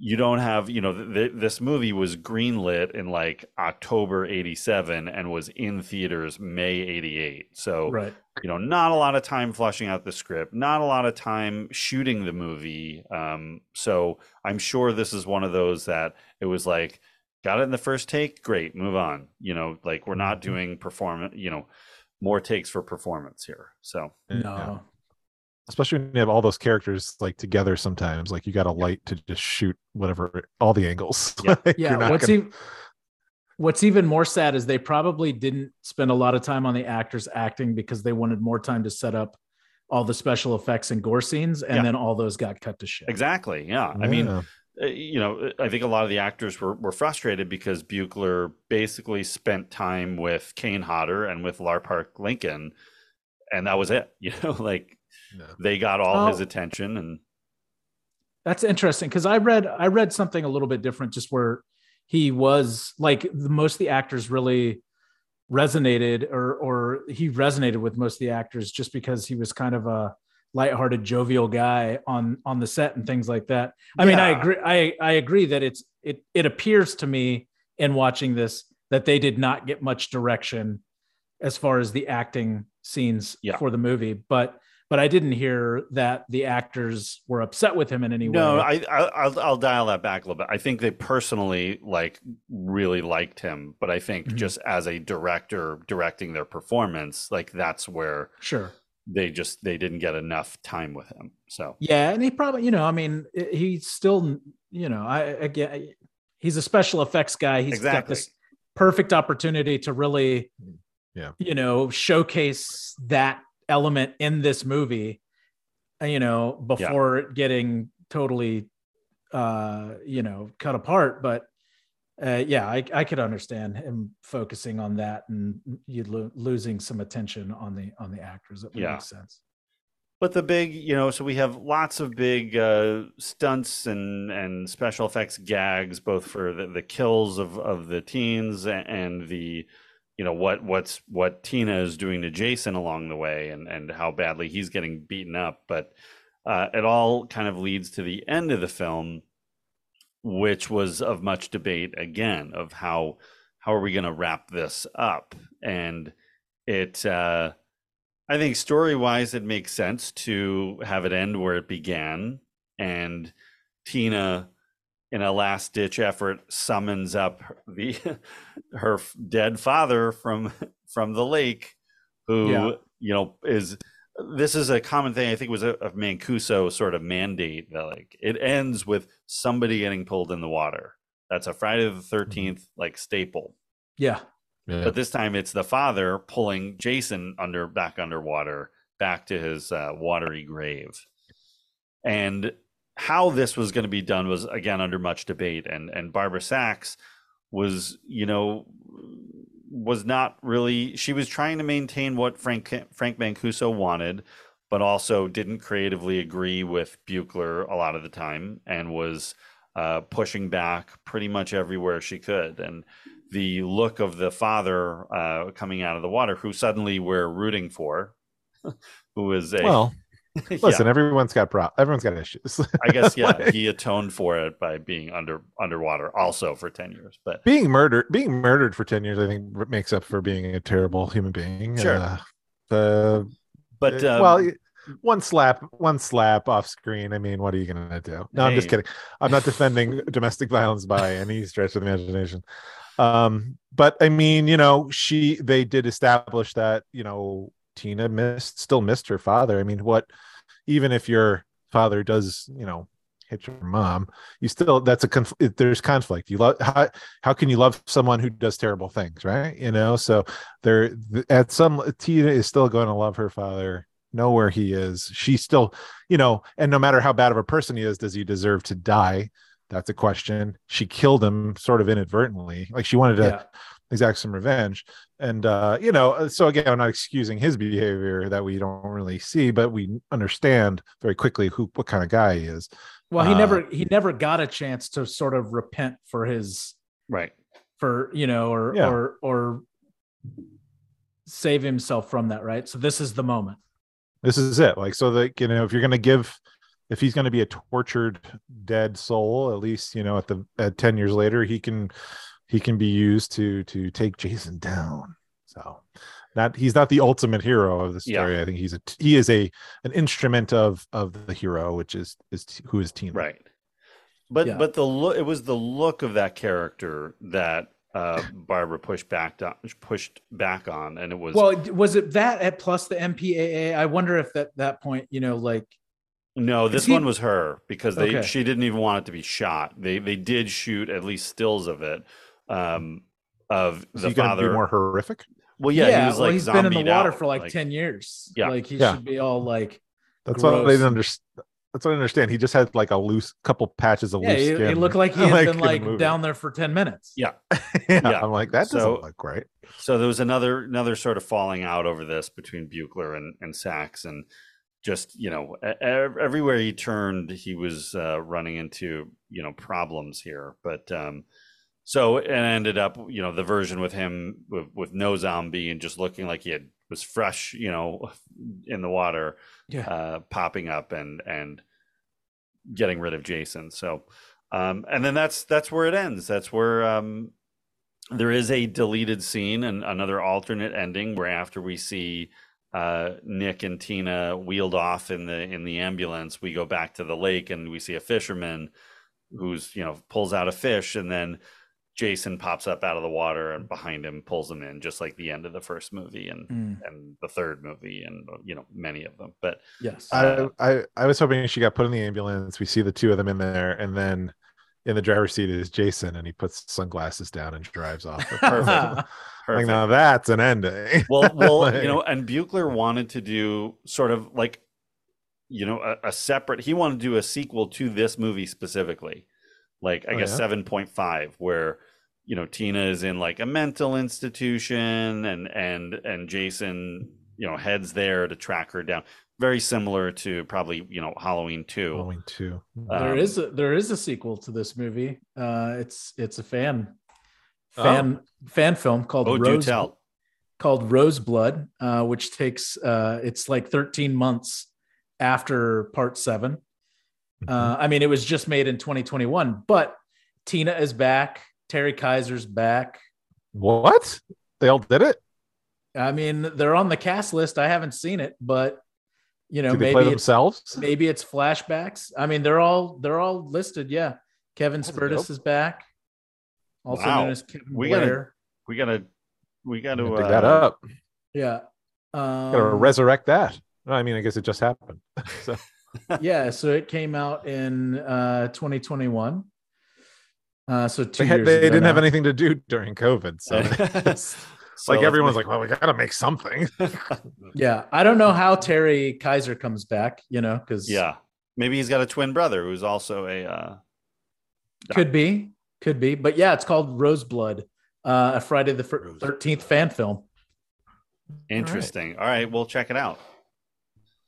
you don't have you know th- th- this movie was greenlit in like October '87 and was in theaters May '88. So Right. you know, not a lot of time fleshing out the script, not a lot of time shooting the movie. Um, so I'm sure this is one of those that it was like, got it in the first take, great, move on. You know, like we're not doing performance, you know, more takes for performance here. So Yeah. No. Especially when you have all those characters like together sometimes, like you got a light to just shoot whatever all the angles. Yeah. Like, Yeah. you're not What's gonna- even What's even more sad is they probably didn't spend a lot of time on the actors acting because they wanted more time to set up all the special effects and gore scenes, and Yeah. then all those got cut to shit. exactly, yeah. I mean, uh, you know, I think a lot of the actors were, were frustrated because Buechler basically spent time with Kane Hodder and with Lar Park Lincoln, and that was it. You know, like Yeah. they got all his Oh. attention, and That's interesting because I read I read something a little bit different, just where he was like the, most of the actors really resonated, or or he resonated with most of the actors just because he was kind of a lighthearted, jovial guy on on the set and things like that. I mean, I agree. I I agree that it's it it appears to me in watching this that they did not get much direction as far as the acting scenes Yeah. for the movie, but but I didn't hear that the actors were upset with him in any no, way. I, I I'll, I'll dial that back a little bit. I think they personally like really liked him, but I think Mhm. just as a director directing their performance, like that's where sure. they just they didn't get enough time with him. So Yeah, and he probably, you know, I mean, he's still, you know, I again, he's a special effects guy. He's got this perfect opportunity to really, Yeah. you know, showcase that element in this movie, uh, you know, before it getting totally, uh, you know, cut apart. But uh, yeah, I, I could understand him focusing on that and you lo- losing some attention on the on the actors. That would Yeah. make sense. But the big, you know, so we have lots of big uh, stunts and and special effects gags, both for the, the kills of of the teens and the, you know, what what's what Tina is doing to Jason along the way, and and how badly he's getting beaten up. But uh, it all kind of leads to the end of the film, which was of much debate again of how how are we going to wrap this up, and it. Uh, I think story wise, it makes sense to have it end where it began. And Tina, in a last ditch effort, summons up the her dead father from from the lake, who Yeah. you know is this is a common thing. I think it was a, a Mancuso sort of mandate that like it ends with somebody getting pulled in the water. That's a Friday the 13th like staple. Yeah. Yeah. But this time it's the father pulling Jason under back underwater back to his uh, watery grave. And how this was going to be done was again under much debate and and Barbara Sachs was, you know, was not really she was trying to maintain what Frank Frank Mancuso wanted but also didn't creatively agree with Buechler a lot of the time and was uh, pushing back pretty much everywhere she could. And the look of the father uh, coming out of the water, who suddenly we're rooting for, who is a well, Yeah, listen, everyone's got pro- everyone's got issues. I guess yeah, Like, he atoned for it by being under underwater also for ten years. But being murdered, being murdered for ten years, I think makes up for being a terrible human being. Sure. Uh, the but uh, um, well, one slap, one slap off screen. I mean, what are you gonna do? No, I'm just kidding. I'm not defending domestic violence by any stretch of the imagination. Um, but I mean, you know, she they did establish that you know Tina missed, still missed her father. I mean, what even if your father does, you know, hit your mom, you still that's a conf- there's conflict. You love how how can you love someone who does terrible things, right? You know, so there at some Tina is still going to love her father, know where he is. She still, you know, and no matter how bad of a person he is, does he deserve to die? That's a question. She killed him sort of inadvertently, like she wanted to Yeah. Exact some revenge and uh you know uh, so again i'm not excusing his behavior that we don't really see but we understand very quickly who what kind of guy he is Well, he Uh, never he never got a chance to sort of repent for his Right. for you know or Yeah. or or save himself from that, right? So this is the moment. this is it like so that you know if you're going to give if he's going to be a tortured dead soul at least you know at the at 10 years later he can he can be used to to take jason down so not he's not the ultimate hero of the Yeah. story i think he's a he is a an instrument of of the hero which is is who is tina Right. But Yeah. but the look it was the look of that character that uh Barbara pushed back on, pushed back on and it was Well, was it that at plus the MPAA? I wonder if at that point, you know, like no this he- one was her because they Okay. she didn't even want it to be shot. They they did shoot at least stills of it um of is the he father be more horrific Well yeah, he was well, like he's been in the water out, for like, 10 years. Yeah. Like he Yeah. should be all like that's what I didn't understand that's what I understand. He just had like a loose couple patches of yeah, loose he, skin. he looked like he had Like been like movie. down there for 10 minutes. Yeah. yeah, Yeah. I'm like that doesn't So- look right. So there was another another sort of falling out over this between Buechler and and Sachs, and just you know everywhere he turned, he was uh, running into you know problems here. But um, so it ended up you know the version with him with, with no zombie and just looking like he had was fresh, you know, in the water, Yeah. uh, popping up and and getting rid of Jason. So, um, and then that's that's where it ends. That's where um, there is a deleted scene and another alternate ending where after we see uh, Nick and Tina wheeled off in the in the ambulance, we go back to the lake and we see a fisherman who's you know pulls out a fish and then Jason pops up out of the water and behind him pulls him in, just like the end of the first movie and Mm, and the third movie and you know many of them. But yes. Uh, I, I I was hoping she got put in the ambulance. We see the two of them in there, and then in the driver's seat is Jason, and he puts sunglasses down and drives off. Perfect. Like perfect. now that's an ending. well well Like- you know and buechler wanted to do sort of like you know a, a separate he wanted to do a sequel to this movie specifically like i Oh, guess yeah? 7.5 where you know tina is in like a mental institution and and and jason you know heads there to track her down very similar to probably you know halloween 2 Halloween two. there um, is a, there is a sequel to this movie. Uh it's it's a fan Oh. fan fan film called oh do Rose tell called Roseblood, uh, which takes uh, it's like 13 months after part 7 Mm-hmm. Uh, I mean, it was just made in 2021, but Tina is back. Terry Kiser's back. What? They all did it? I mean, they're on the cast list. I haven't seen it, but you know, Did they maybe play it's, themselves? maybe it's flashbacks. I mean, they're all they're all listed. Yeah, Kevin That's Spirtas dope. is back, also Wow. known as Kevin We gotta- we gotta we gotta Dig uh, that up. Yeah, Gotta um, resurrect that. I mean, I guess it just happened. so yeah, so it came out in uh 2021. Uh so two they, had, years they didn't have anything to do during COVID. So it's So like everyone's like, well, we gotta make something. Yeah, I don't know how Terry Kiser comes back, you know, because yeah maybe he's got a twin brother who's also a uh could be, could be, but yeah, it's called Roseblood, uh, a Friday the Thirteenth fan film. Interesting. All right, we'll check it out.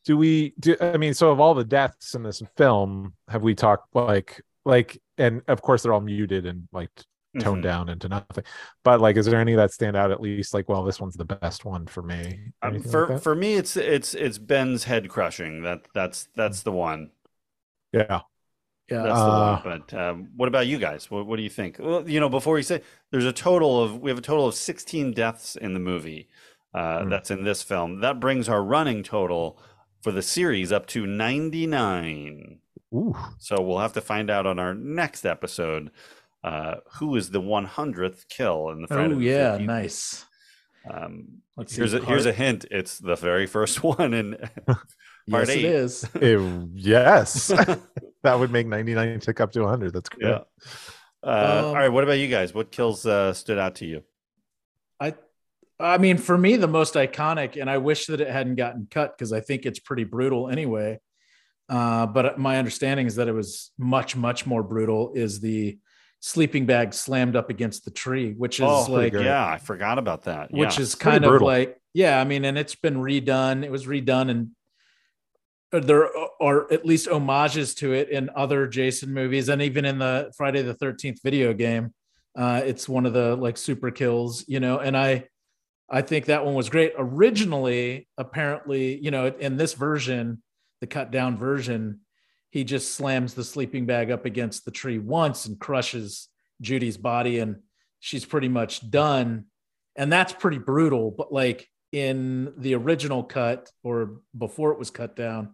do we do i mean so of all the deaths in this film have we talked like like and of course they're all muted and like toned Mhm. down into nothing but like is there any that stand out at least like well this one's the best one for me Um, for like for me, it's it's it's Ben's head crushing. That that's that's the one. yeah Yeah, That's Uh, the one. But um, what about you guys? What what do you think? Well, you know, before you say, there's a total of we have a total of 16 deaths in the movie. Uh, Hmm. That's in this film. That brings our running total for the series up to 99. Ooh. So we'll have to find out on our next episode uh, who is the 100th kill in the Friday oh yeah, 13th. nice. Um, Let's here's see. a here's a hint. It's the very first one in part it eight. is. Ew, yes that would make 99 tick up to 100. That's great. Yeah. Uh, Um, all right. What about you guys? What kills uh, stood out to you? I I mean, for me, the most iconic, and I wish that it hadn't gotten cut because I think it's pretty brutal anyway. Uh, but my understanding is that it was much, much more brutal. Is the sleeping bag slammed up against the tree, which is oh, like, yeah, I forgot about that. which yeah. is kind of brutal. like, yeah, I mean, and it's been redone. It was redone and there are at least homages to it in other Jason movies and even in the Friday the 13th video game. Uh, it's one of the like super kills, you know, and I, I think that one was great. Originally, apparently, you know, in this version, the cut down version, he just slams the sleeping bag up against the tree once and crushes Judy's body, and she's pretty much done. And that's pretty brutal. But like in the original cut or before it was cut down,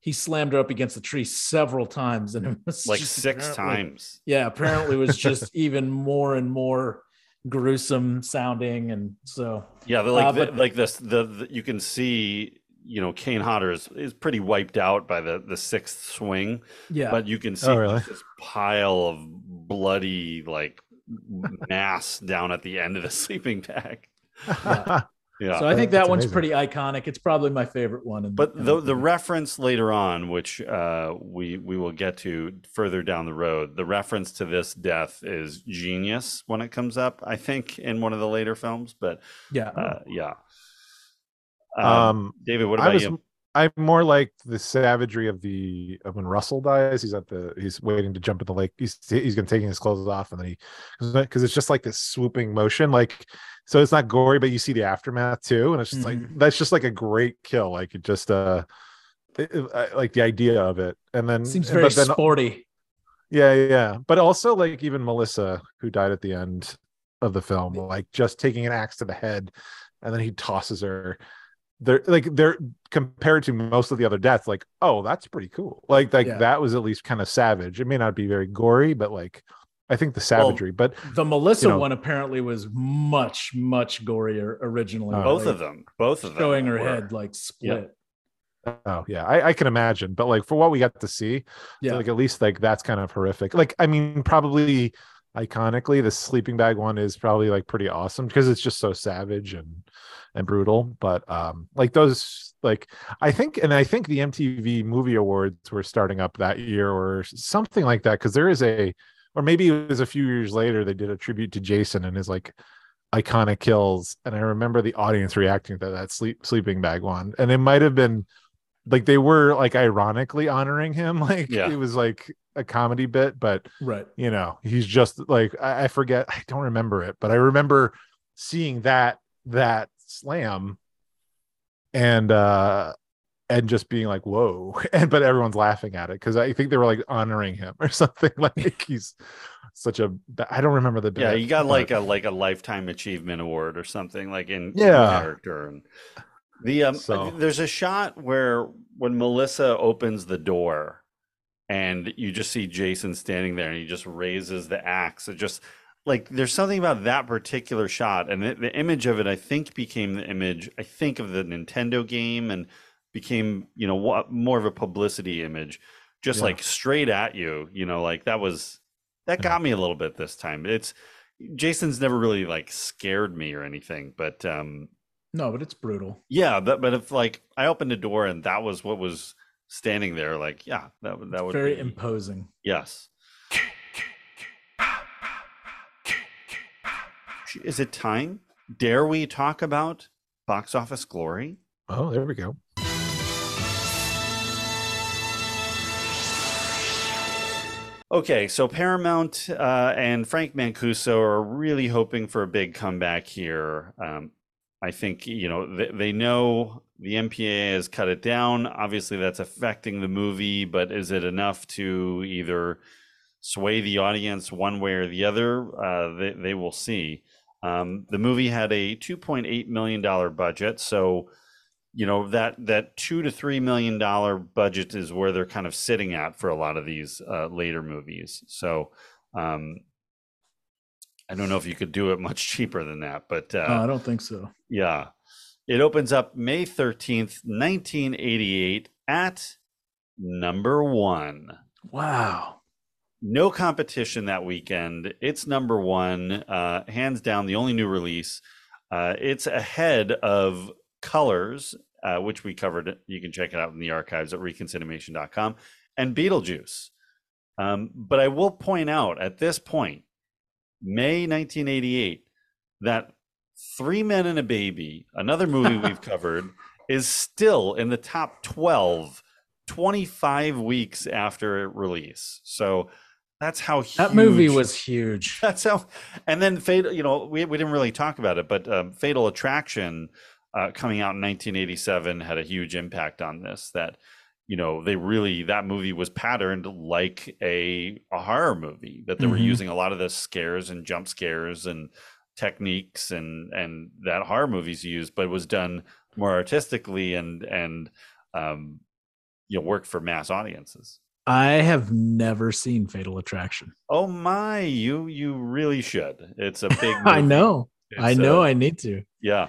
he slammed her up against the tree several times, and it was like six times. yeah, apparently it was just even more and more gruesome sounding, and so Yeah, like Uh, the, like this, the, the you can see, you know, Kane Hodder is, is pretty wiped out by the the sixth swing, yeah, but you can see Oh, really? this pile of bloody like mass down at the end of the sleeping bag. Yeah. so I think that That's one's amazing. pretty iconic. It's probably my favorite one. in- But in the the reference later on, which uh, we we will get to further down the road, the reference to this death is genius when it comes up. I think in one of the later films, but yeah, uh, yeah. Um, Um, David, what I about was, you? I'm more like the savagery of the of when Russell dies. He's at the he's waiting to jump in the lake. He's he's gonna taking his clothes off, and then he because it's just like this swooping motion, like so it's not gory, but you see the aftermath too, and it's just like Mhm. that's just like a great kill. Like it just uh, it- it- I like the idea of it, and then seems and- very but then sporty. yeah, yeah, yeah. But also like even Melissa, who died at the end of the film, like just taking an axe to the head, and then he tosses her. They're like they're compared to most of the other deaths, like, oh, that's pretty cool. Like like Yeah. that was at least kind of savage. It may not be very gory, but like I think the savagery. but The Melissa you know- one apparently was much much gorier originally. Oh. Both like, of them. Both of them. showing her were. head like split. oh yeah, I, I can imagine. But like for what we got to see, Yeah, like at least like that's kind of horrific. Like I mean, probably iconically, the sleeping bag one is probably like pretty awesome because it's just so savage and and brutal. But um, like those, like I think, and I think the MTV Movie Awards were starting up that year or something like that because there is a, or maybe it was a few years later they did a tribute to Jason and his like iconic kills, and I remember the audience reacting to that sleep sleeping bag one, and it might have been like they were like ironically honoring him like Yeah. it was like a comedy bit but right. you know he's just like I, I forget i don't remember it but i remember seeing that that slam and uh and just being like whoa and but everyone's laughing at it because i think they were like honoring him or something like he's such a i don't remember the Yeah, you got but- like a like a lifetime achievement award or something like in, in Yeah. character and the um So- there's a shot where when Melissa opens the door and you just see Jason standing there and he just raises the axe. It just like there's something about that particular shot and the, the image of it I think became the image I think of the Nintendo game and became you know what more of a publicity image just Yeah. like straight at you you know like that was that Yeah. got me a little bit this time it's Jason's never really like scared me or anything but um No, but it's brutal. yeah but but if like I opened a door and that was what was standing there like yeah that would that would be Very be, imposing. yes is it time dare we talk about box office glory oh there we go Okay, so Paramount uh, and Frank Mancuso are really hoping for a big comeback here. Um, I think you know they, they know the MPAA has cut it down. Obviously, that's affecting the movie, but is it enough to either sway the audience one way or the other? Uh, they they will see. Um, the movie had a 2.8 million dollar budget, so you know that that two to three million dollar budget is where they're kind of sitting at for a lot of these uh, later movies. So um, I don't know if you could do it much cheaper than that, but uh, no, I don't think so. yeah, it opens up May thirteenth, nineteen eighty eight, at number one. Wow. No competition that weekend. It's number one, uh, hands down, the only new release. Uh, it's ahead of Colors, uh, which we covered. You can check it out in the archives at reconcinimation.com, and Beetlejuice. Um, but I will point out at this point, May 1988, that Three Men and a Baby, another movie we've covered, is still in the top 12 25 weeks after release. So that's how That movie was huge. that's how and then fatal you know we, we didn't really talk about it but um, fatal attraction uh, coming out in 1987 had a huge impact on this that you know they really that movie was patterned like a, a horror movie that they were Mhm. using a lot of the scares and jump scares and techniques and and that horror movies use but it was done more artistically and and um you know worked for mass audiences I have never seen Fatal Attraction. oh my you you really should it's a big I know. I know uh, I need to. yeah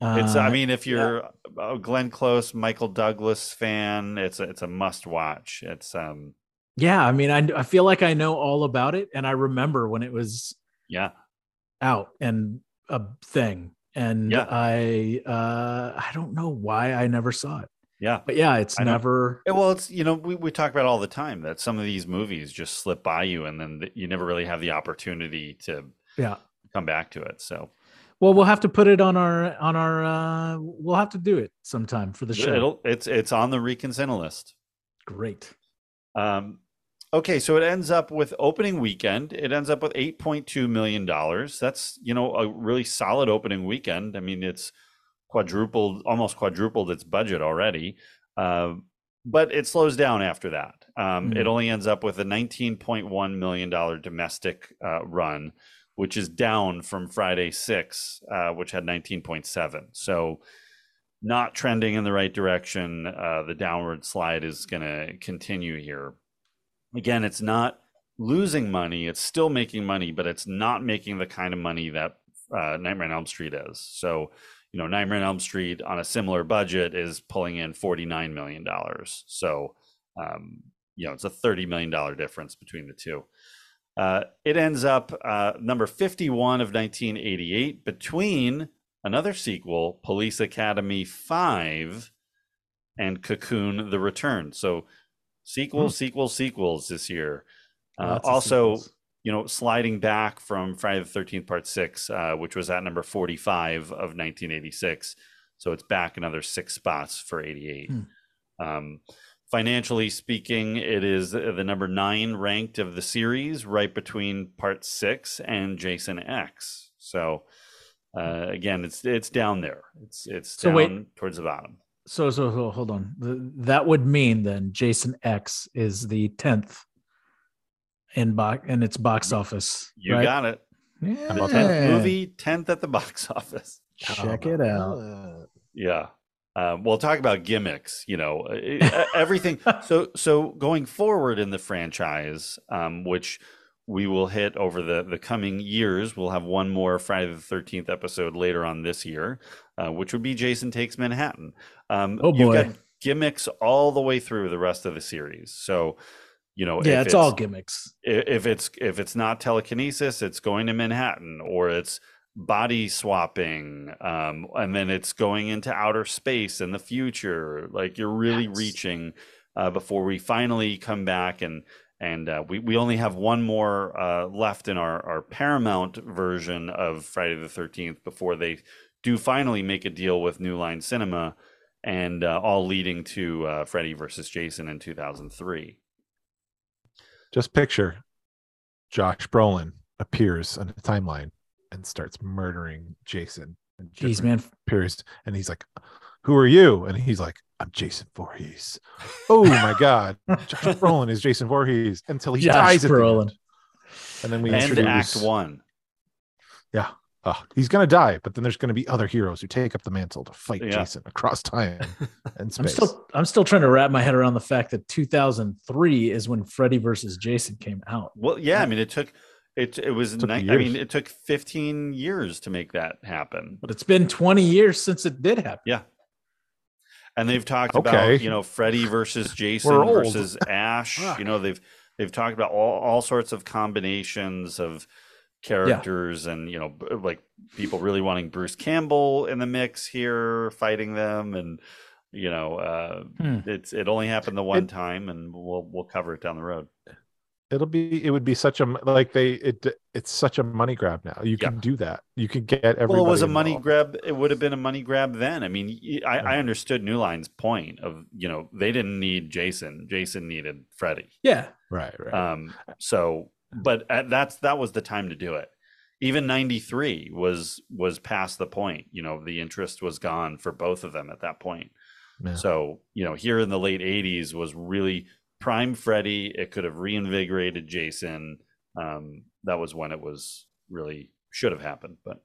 It's. I Uh, mean, if you're a Glenn Close, Michael Douglas fan, it's a, it's a must watch. It's um yeah, I mean, I, I feel like I know all about it. And I remember when it was yeah out and a thing. And Yeah. I uh I don't know why I never saw it. yeah. But yeah, it's I never Yeah, Well, it's you know we, we talk about all the time that some of these movies just slip by you, and then you never really have the opportunity to yeah. come back to it. So Well, we'll have to put it on our on our uh we'll have to do it sometime for the show. it'll it's it's on the Reconsider list. Great. Um, okay, so it ends up with opening weekend. It ends up with eight point two million dollars. That's you know a really solid opening weekend. I mean, it's quadrupled, almost quadrupled its budget already. Uh, but it slows down after that. Um, Mhm. It only ends up with a nineteen point one million dollar domestic uh, run, which is down from Friday six, uh, which had nineteen point seven. So not trending in the right direction. Uh, the downward slide is going to continue here. Again, it's not losing money; it's still making money, but it's not making the kind of money that uh, Nightmare on Elm Street is. So, you know, Nightmare on Elm Street on a similar budget is pulling in forty nine million dollars. So, um, you know, it's a thirty million dollar difference between the two. Uh, it ends up uh, number 51 of 1988 between another sequel, Police Academy 5, and Cocoon The Return. So sequels, sequels, sequels this year. Uh, also, you know, sliding back from Friday the 13th, part six, uh, which was at number 45 of 1986. So it's back another six spots for 88. Um, financially speaking, it is the number nine ranked of the series, right between part six and Jason X. So uh, again, it's it's down there. It's it's So down wait. towards the bottom. So so, so hold on. The, that would mean then Jason X is the tenth in box in its box office. You right? got it. Yeah. Tenth movie, tenth at the box office. Check it out. Yeah. Um, we'll talk about gimmicks, you know, everything. So, so going forward in the franchise, um, which we will hit over the, the coming years, we'll have one more Friday the 13th episode later on this year, uh, which would be Jason Takes Manhattan. Um, Oh, You've boy. got gimmicks all the way through the rest of the series. So, you know, Yeah, if it's all gimmicks. if it's if it's not telekinesis it's going to manhattan or it's body swapping um and then it's going into outer space in the future like you're really Yes. reaching uh before we finally come back and and uh, we, we only have one more uh, left in our, our Paramount version of Friday the 13th before they do finally make a deal with New Line Cinema, and uh, all leading to uh, Freddy versus Jason in 2003. Just picture Josh Brolin appears on the timeline and starts murdering Jason. And Jeez, man. Appears and he's like, "Who are you?" And he's like, "I'm Jason Voorhees." Oh my God, Josh Brolin is Jason Voorhees until he Josh dies at the Brolin. end. And then we And introduce, Act One. yeah, oh, he's gonna die, but then there's gonna be other heroes who take up the mantle to fight Yeah. Jason across time and I'm space. still I'm still trying to wrap my head around the fact that 2003 is when Freddy versus Jason came out. Well, yeah, I mean, it took it. It was. Took Ni- I mean, it took 15 years to make that happen. But it's been 20 years since it did happen. Yeah. And they've talked Okay. about you know Freddy versus Jason versus Ash. You know they've they've talked about all, all sorts of combinations of characters and you know like people really wanting Bruce Campbell in the mix here fighting them and you know uh Hmm. it's it only happened the one It- time and we'll we'll cover it down the road. It'll be it would be such a like they it it's such a money grab now. You Yeah. can do that. You can get everybody. Well, it was a money grab. It would have been a money grab then. I mean, I, I, understood New Line's point of you know they didn't need Jason. Jason needed Freddy. Yeah. Right, right. Um, so, but at, that's that was the time to do it. Even '93 was was past the point. You know, the interest was gone for both of them at that point. Yeah. So, you know, here in the late '80s was really prime Freddy. It could have reinvigorated Jason. Um, that was when it was really should have happened, but.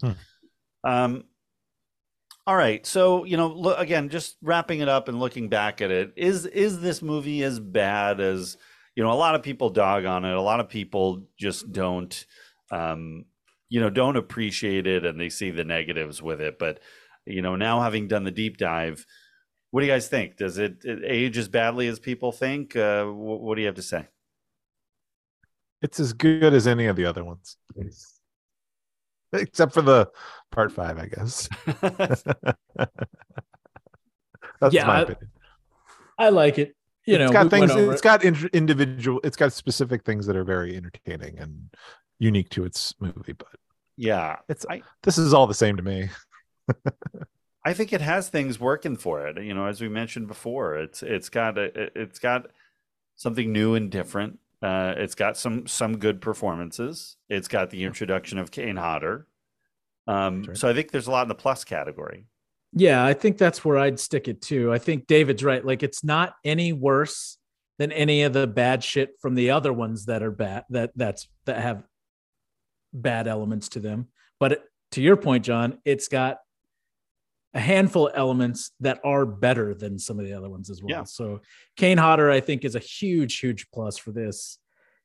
Hmm. Um, all right, so you know, look, again, just wrapping it up and looking back at it, is is this movie as bad as you know? A lot of people dog on it. A lot of people just don't, um, you know, don't appreciate it, and they see the negatives with it. But you know, now having done the deep dive, what do you guys think? Does it, it age as badly as people think? Uh, wh- what do you have to say? It's as good as any of the other ones. Except for the part five, I guess. That's Yeah, my I- opinion. I like it. You know, it's got we things. over It's it. got in, individual. It's got specific things that are very entertaining and unique to its movie. But yeah, it's I- this is all the same to me. I think it has things working for it. You know, as we mentioned before, it's it's got a, it's got something new and different. Uh, it's got some some good performances. It's got the introduction of Kane Hodder. Um, right. So I think there's a lot in the plus category. Yeah, I think that's where I'd stick it too. I think David's right. Like it's not any worse than any of the bad shit from the other ones that are bad that that's that have bad elements to them. But to your point, John, it's got a handful of elements that are better than some of the other ones as well. Yeah. So Kane Hodder, I think, is a huge, huge plus for this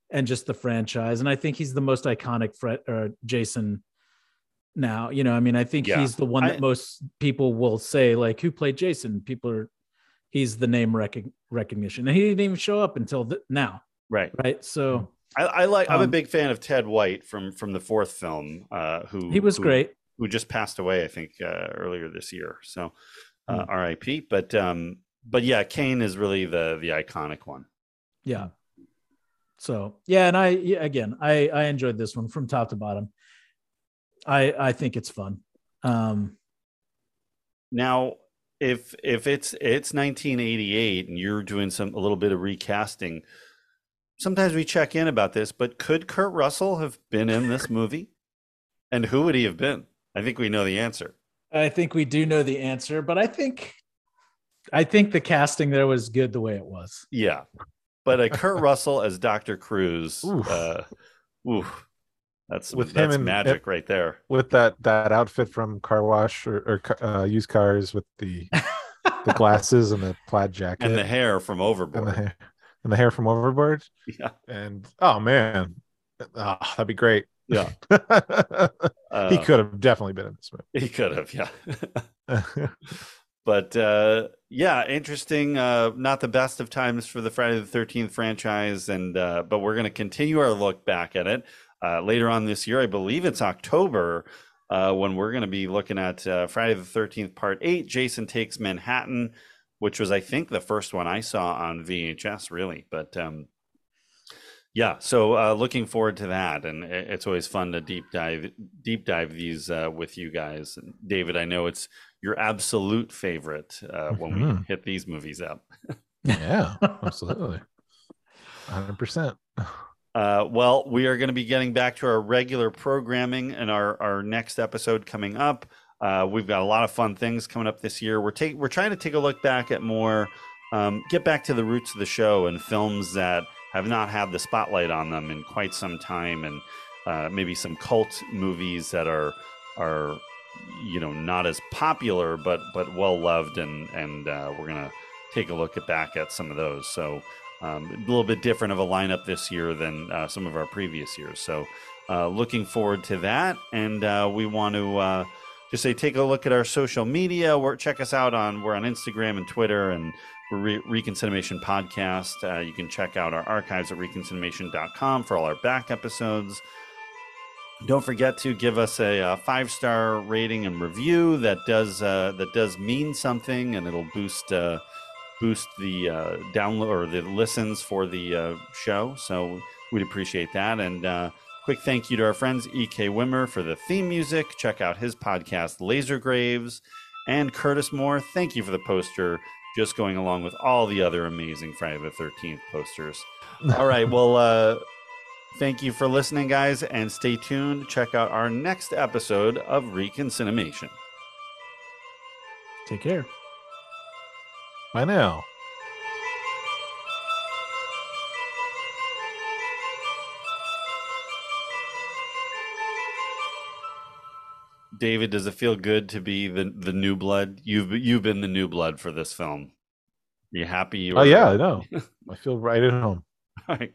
and just the franchise. And I think he's the most iconic Fred or Jason now. You know, I mean, I think Yeah. he's the one that I- most people will say, like, who played Jason? People are he's the name recog- recognition. And he didn't even show up until th- now, Right. right? So I, I like. I'm a Um, big fan of Ted White from from the fourth film. Uh, who he was who- great. Who just passed away, I think, uh, earlier this year. So, uh, Hmm. R.I.P. But um, but yeah, Kane is really the the iconic one. Yeah. So yeah, and I again I I enjoyed this one from top to bottom. I I think it's fun. Um Now, if if it's it's 1988 and you're doing some a little bit of recasting, sometimes we check in about this. But could Kurt Russell have been in this movie? And who would he have been? I think we know the answer. I think we do know the answer, but I think I think the casting there was good the way it was. Yeah, but a Kurt Russell as Doctor Crews. Oof. Uh, oof, that's With him that's and- magic right there. With that that outfit from car wash or, or uh, used cars with the the glasses and the plaid jacket And the hair from and Overboard. the hair and the hair from overboard. Yeah, And oh man, Ah, that'd be great. Yeah. he Uh, could have definitely been in this movie. He could have. Yeah. but uh, yeah, interesting. Uh, not the best of times for the Friday the Thirteenth franchise, and uh, but we're going to continue our look back at it uh, later on this year. I believe it's October uh, when we're going to be looking at uh, Friday the Thirteenth Part Eight. Jason takes Manhattan, which was I think the first one I saw on VHS, really. But um, yeah, so uh, looking forward to that, and it's always fun to deep dive deep dive these uh, with you guys. And David, I know it's your absolute favorite uh, when we Mhm. hit these movies up. yeah, absolutely, hundred percent. Uh, well, we are going to be getting back to our regular programming and our, our next episode coming up. Uh, we've got a lot of fun things coming up this year. We're take, we're trying to take a look back at more, um, get back to the roots of the show and films that have not had the spotlight on them in quite some time, and uh, maybe some cult movies that are are you know not as popular but but well loved, and and uh, we're gonna take a look at back at some of those. So um, a little bit different of a lineup this year than uh, some of our previous years. So, uh, looking forward to that, and uh, we want to uh, just say take a look at our social media. We're, check us out on we're on Instagram and Twitter, and Re- Reconciliation Podcast. Uh, you can check out our archives at reconciliation.com for all our back episodes. Don't forget to give us a, uh five star rating and review. That does uh, that does mean something, and it'll boost uh, boost the uh, download or the listens for the uh, show. So we'd appreciate that. And quick thank you to our friends E.K. Wimmer for the theme music. Check out his podcast Laser Graves and Curtis Moore. Thank you for the poster. Just going along with all the other amazing Friday the Thirteenth posters. All right, well. Uh, Thank you for listening, guys, and stay tuned. Check out our next episode of Reconcinimation. Take care. Bye now. David, does it feel good to be the the new blood? You've you've been the new blood for this film. Are you happy? You Oh yeah, I know. I feel right at home. All right.